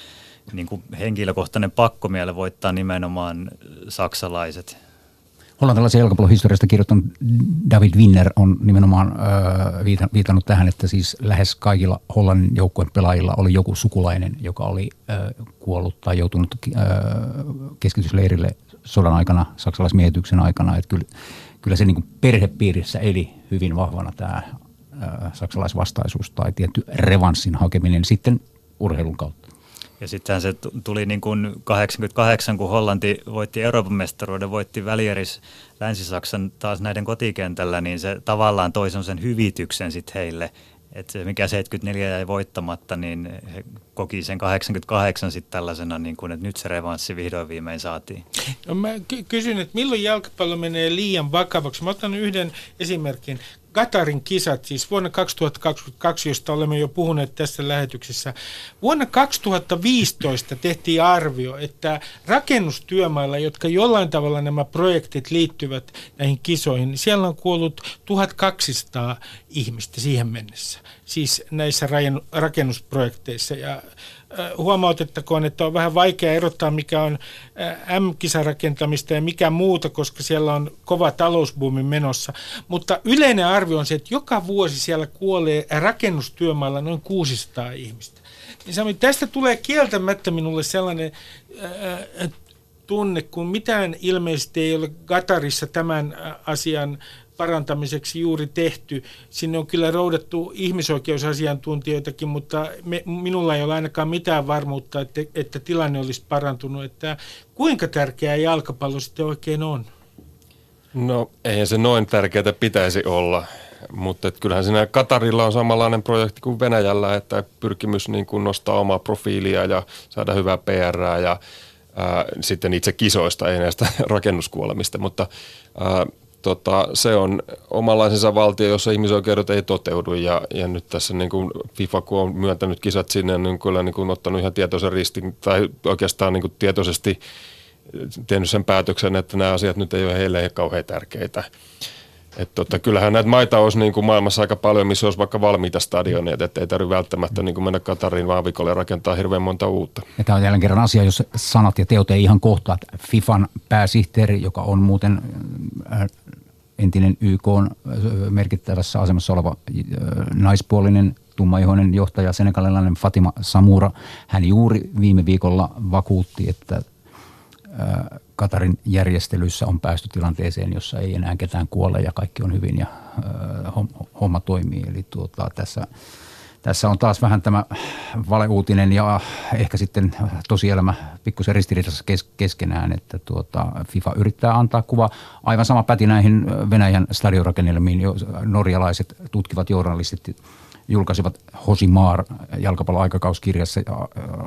niin kuin henkilökohtainen pakkomiele voittaa nimenomaan saksalaiset. Hollantilaisen jalkapallon historiasta kirjoittanut David Winner on nimenomaan ö, viitannut tähän, että siis lähes kaikilla Hollannin joukkueen pelaajilla oli joku sukulainen, joka oli ö, kuollut tai joutunut ö, keskitysleirille sodan aikana, saksalaismiehityksen aikana. Että kyllä, kyllä se niin kuin perhepiirissä eli hyvin vahvana tämä ö, saksalaisvastaisuus tai tietty revanssin hakeminen sitten urheilun kautta. Ja sittenhän se tuli niin kuin 88, kun Hollanti voitti Euroopan mestaruuden, voitti välieris Länsi-Saksan taas näiden kotikentällä, niin se tavallaan toi sen hyvityksen sitten heille. Että se mikä 74 jäi voittamatta, niin he koki sen 88 sitten tällaisena, niin kuin, että nyt se revanssi vihdoin viimein saatiin. No mä ky- kysyn, että milloin jalkapallo menee liian vakavaksi? Mä otan yhden esimerkin. Katarin kisat, siis vuonna 2022, josta olemme jo puhuneet tässä lähetyksessä. Vuonna 2015 tehtiin arvio, että rakennustyömailla, jotka jollain tavalla nämä projektit liittyvät näihin kisoihin, siellä on kuollut 1200 ihmistä siihen mennessä. Siis näissä rakennusprojekteissa. Ja huomautettakoon, että on vähän vaikea erottaa, mikä on äh, M-kisarakentamista ja mikä muuta, koska siellä on kova talousbuumi menossa. Mutta yleinen arvio on se, että joka vuosi siellä kuolee rakennustyömailla noin 600 ihmistä. Niin Sami, tästä tulee kieltämättä minulle sellainen äh, tunne, kun mitään ilmeisesti ei ole Gatarissa tämän äh, asian parantamiseksi juuri tehty. Sinne on kyllä roudattu ihmisoikeusasiantuntijoitakin, mutta me, minulla ei ole ainakaan mitään varmuutta, että, että tilanne olisi parantunut. Että kuinka tärkeää jalkapallo sitten oikein on? No eihän se noin tärkeää pitäisi olla, mutta kyllähän siinä Katarilla on samanlainen projekti kuin Venäjällä, että pyrkimys niin kuin nostaa omaa profiilia ja saada hyvää PR ja ää, sitten itse kisoista, ei näistä *laughs* rakennuskuolemista, mutta ää, tota, se on omanlaisensa valtio, jossa ihmisoikeudet ei toteudu ja, ja nyt tässä niin kuin FIFA, kun on myöntänyt kisat sinne, niin kyllä niin kuin ottanut ihan tietoisen ristin tai oikeastaan niin kuin tietoisesti tehnyt sen päätöksen, että nämä asiat nyt ei ole heille kauhean tärkeitä. Et tota, kyllähän näitä maita olisi niin kuin maailmassa aika paljon, missä olisi vaikka valmiita stadioneita, että ei tarvitse välttämättä niin kuin mennä Katariin vaan viikolle rakentaa hirveän monta uutta. Ja tämä on jälleen kerran asia, jos sanat ja teot ei ihan kohtaa. FIFAn pääsihteeri, joka on muuten äh, entinen YK on merkittävässä asemassa oleva äh, naispuolinen tummaihoinen johtaja, senegalilainen Fatima Samura, hän juuri viime viikolla vakuutti, että äh, Katarin järjestelyissä on päästy tilanteeseen, jossa ei enää ketään kuole ja kaikki on hyvin ja homma toimii. Eli tuota, tässä, tässä on taas vähän tämä valeuutinen ja ehkä sitten tosielämä pikkusen ristiriidassa kes- keskenään, että tuota, FIFA yrittää antaa kuva. Aivan sama päti näihin Venäjän stadionrakennelmiin, norjalaiset tutkivat journalistit julkaisivat Hosimar jalkapalloaikakauskirjassa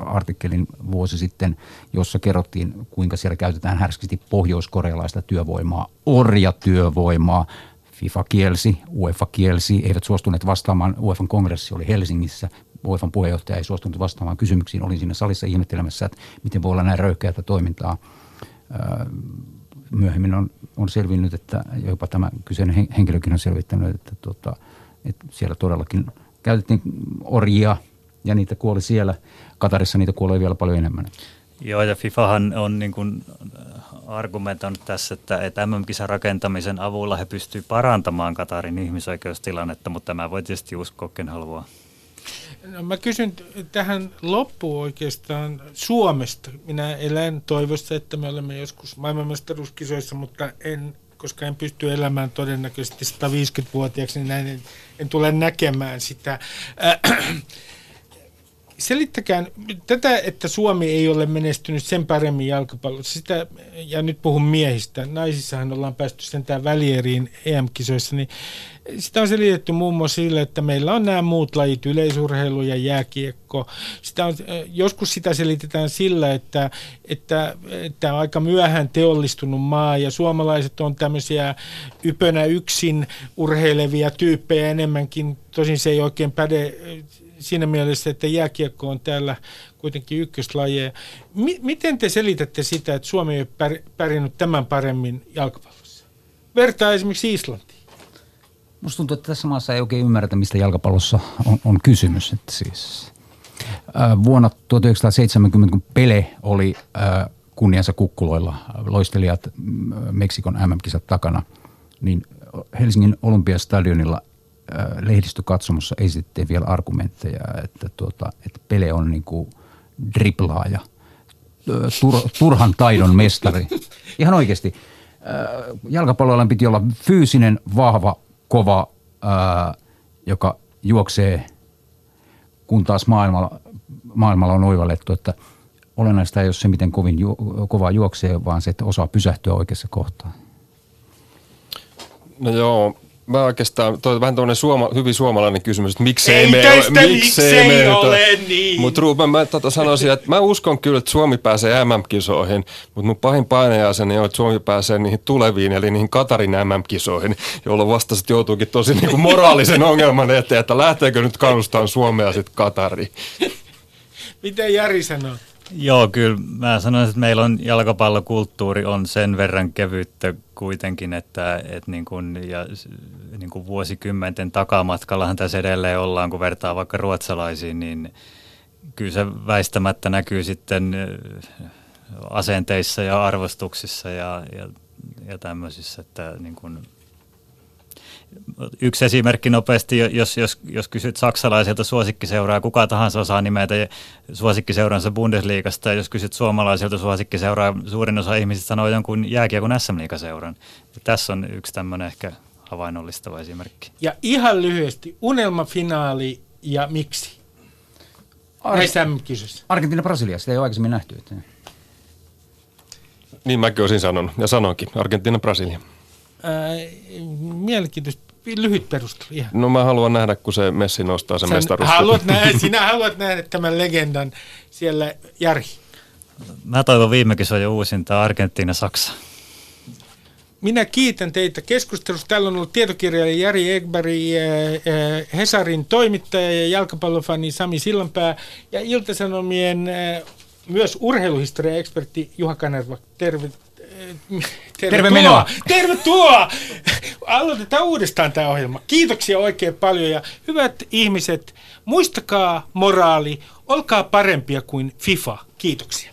artikkelin vuosi sitten, jossa kerrottiin, kuinka siellä käytetään härskisti pohjoiskorealaista työvoimaa, orjatyövoimaa. FIFA kielsi, UEFA kielsi, eivät suostuneet vastaamaan. UEFan kongressi oli Helsingissä. UEFan puheenjohtaja ei suostunut vastaamaan kysymyksiin. Olin siinä salissa ihmettelemässä, että miten voi olla näin röyhkeätä toimintaa. Myöhemmin on, on selvinnyt, että jopa tämä kyseinen henkilökin on selvittänyt, että, tuota, että siellä todellakin – käytettiin orjia ja niitä kuoli siellä. Katarissa niitä kuolee vielä paljon enemmän. Joo, ja FIFAhan on niin kuin argumentoinut tässä, että, että MM-kisan rakentamisen avulla he pystyvät parantamaan Katarin ihmisoikeustilannetta, mutta tämä voi tietysti uskoa, ken haluaa. No, mä kysyn tähän loppuun oikeastaan Suomesta. Minä elän toivossa, että me olemme joskus maailmanmestaruuskisoissa, mutta en koska en pysty elämään todennäköisesti 150-vuotiaaksi, niin näin en, en tule näkemään sitä. Äh, selittäkää tätä, että Suomi ei ole menestynyt sen paremmin jalkapallossa. Sitä, ja nyt puhun miehistä. Naisissahan ollaan päästy sentään välieriin EM-kisoissa, niin sitä on selitetty muun muassa sillä, että meillä on nämä muut lajit, yleisurheilu ja jääkiekko. Sitä on, joskus sitä selitetään sillä, että, että, että on aika myöhään teollistunut maa ja suomalaiset on tämmöisiä ypönä yksin urheilevia tyyppejä enemmänkin. Tosin se ei oikein päde siinä mielessä, että jääkiekko on täällä kuitenkin ykköslajeja. M- miten te selitätte sitä, että Suomi ei ole pärjännyt tämän paremmin jalkapallossa? Vertaa esimerkiksi Islantiin. Musta tuntuu, että tässä maassa ei oikein ymmärretä, mistä jalkapallossa on, on kysymys. Että siis, ää, vuonna 1970, kun Pele oli ää, kunniansa kukkuloilla, loistelijat Meksikon MM-kisat takana, niin Helsingin Olympiastadionilla – lehdistökatsomossa esitettiin vielä argumentteja, että, tuota, että Pele on niin kuin driplaaja, tur, turhan taidon mestari. Ihan oikeasti. Jalkapalloilla piti olla fyysinen, vahva, kova, joka juoksee, kun taas maailmalla, maailmalla on oivallettu, että olennaista ei ole se, miten kovin ju, kovaa juoksee, vaan se, että osaa pysähtyä oikeassa kohtaa. No joo, mä oikeastaan, toi vähän tämmöinen suoma, hyvin suomalainen kysymys, että miksei ei me, miksei, miksei me ole niin. Mutta Ruben, mä tota sanoisin, että mä uskon kyllä, että Suomi pääsee MM-kisoihin, mutta mun pahin painajaiseni on, että Suomi pääsee niihin tuleviin, eli niihin Katarin MM-kisoihin, jolloin vasta sitten joutuukin tosi niinku moraalisen *laughs* ongelman eteen, että lähteekö nyt kannustaa Suomea sitten Katariin. Miten Jari sanoo? Joo, kyllä. Mä sanoisin, että meillä on jalkapallokulttuuri on sen verran kevyttä kuitenkin, että, että niin kuin, ja niin kuin vuosikymmenten takamatkallahan tässä edelleen ollaan, kun vertaa vaikka ruotsalaisiin, niin kyllä se väistämättä näkyy sitten asenteissa ja arvostuksissa ja, ja, ja tämmöisissä, että niin kuin, Yksi esimerkki nopeasti, jos, jos, jos kysyt saksalaisilta suosikkiseuraa, kuka tahansa osaa nimetä suosikkiseuransa Bundesliigasta, ja jos kysyt suomalaisilta suosikkiseuraa, suurin osa ihmisistä sanoo jonkun jääkiekon sm liigaseuran Tässä on yksi tämmöinen ehkä havainnollistava esimerkki. Ja ihan lyhyesti, unelmafinaali ja miksi? Ar- Näissä MM-kisoissa. Argentiina-Brasilia, sitä ei ole aikaisemmin nähty. Että... Niin mäkin olisin sanonut, ja sanonkin, Argentiina-Brasilia. Äh, mielenkiintoista lyhyt perustelu. Ihan. No mä haluan nähdä, kun se Messi nostaa sen mestaruus. Haluat nähdä, *laughs* sinä haluat nähdä tämän legendan siellä, Jari. Mä toivon viime jo uusinta Argentiina-Saksa. Minä kiitän teitä keskustelusta. Täällä on ollut tietokirjailija Jari Egberg, äh, äh, Hesarin toimittaja ja jalkapallofani Sami Sillanpää ja Iltasanomien myös urheiluhistoria-ekspertti Juha Kanerva. Terve, Terve menoa. Tervetuloa. Aloitetaan uudestaan tämä ohjelma. Kiitoksia oikein paljon ja hyvät ihmiset, muistakaa moraali, olkaa parempia kuin FIFA. Kiitoksia.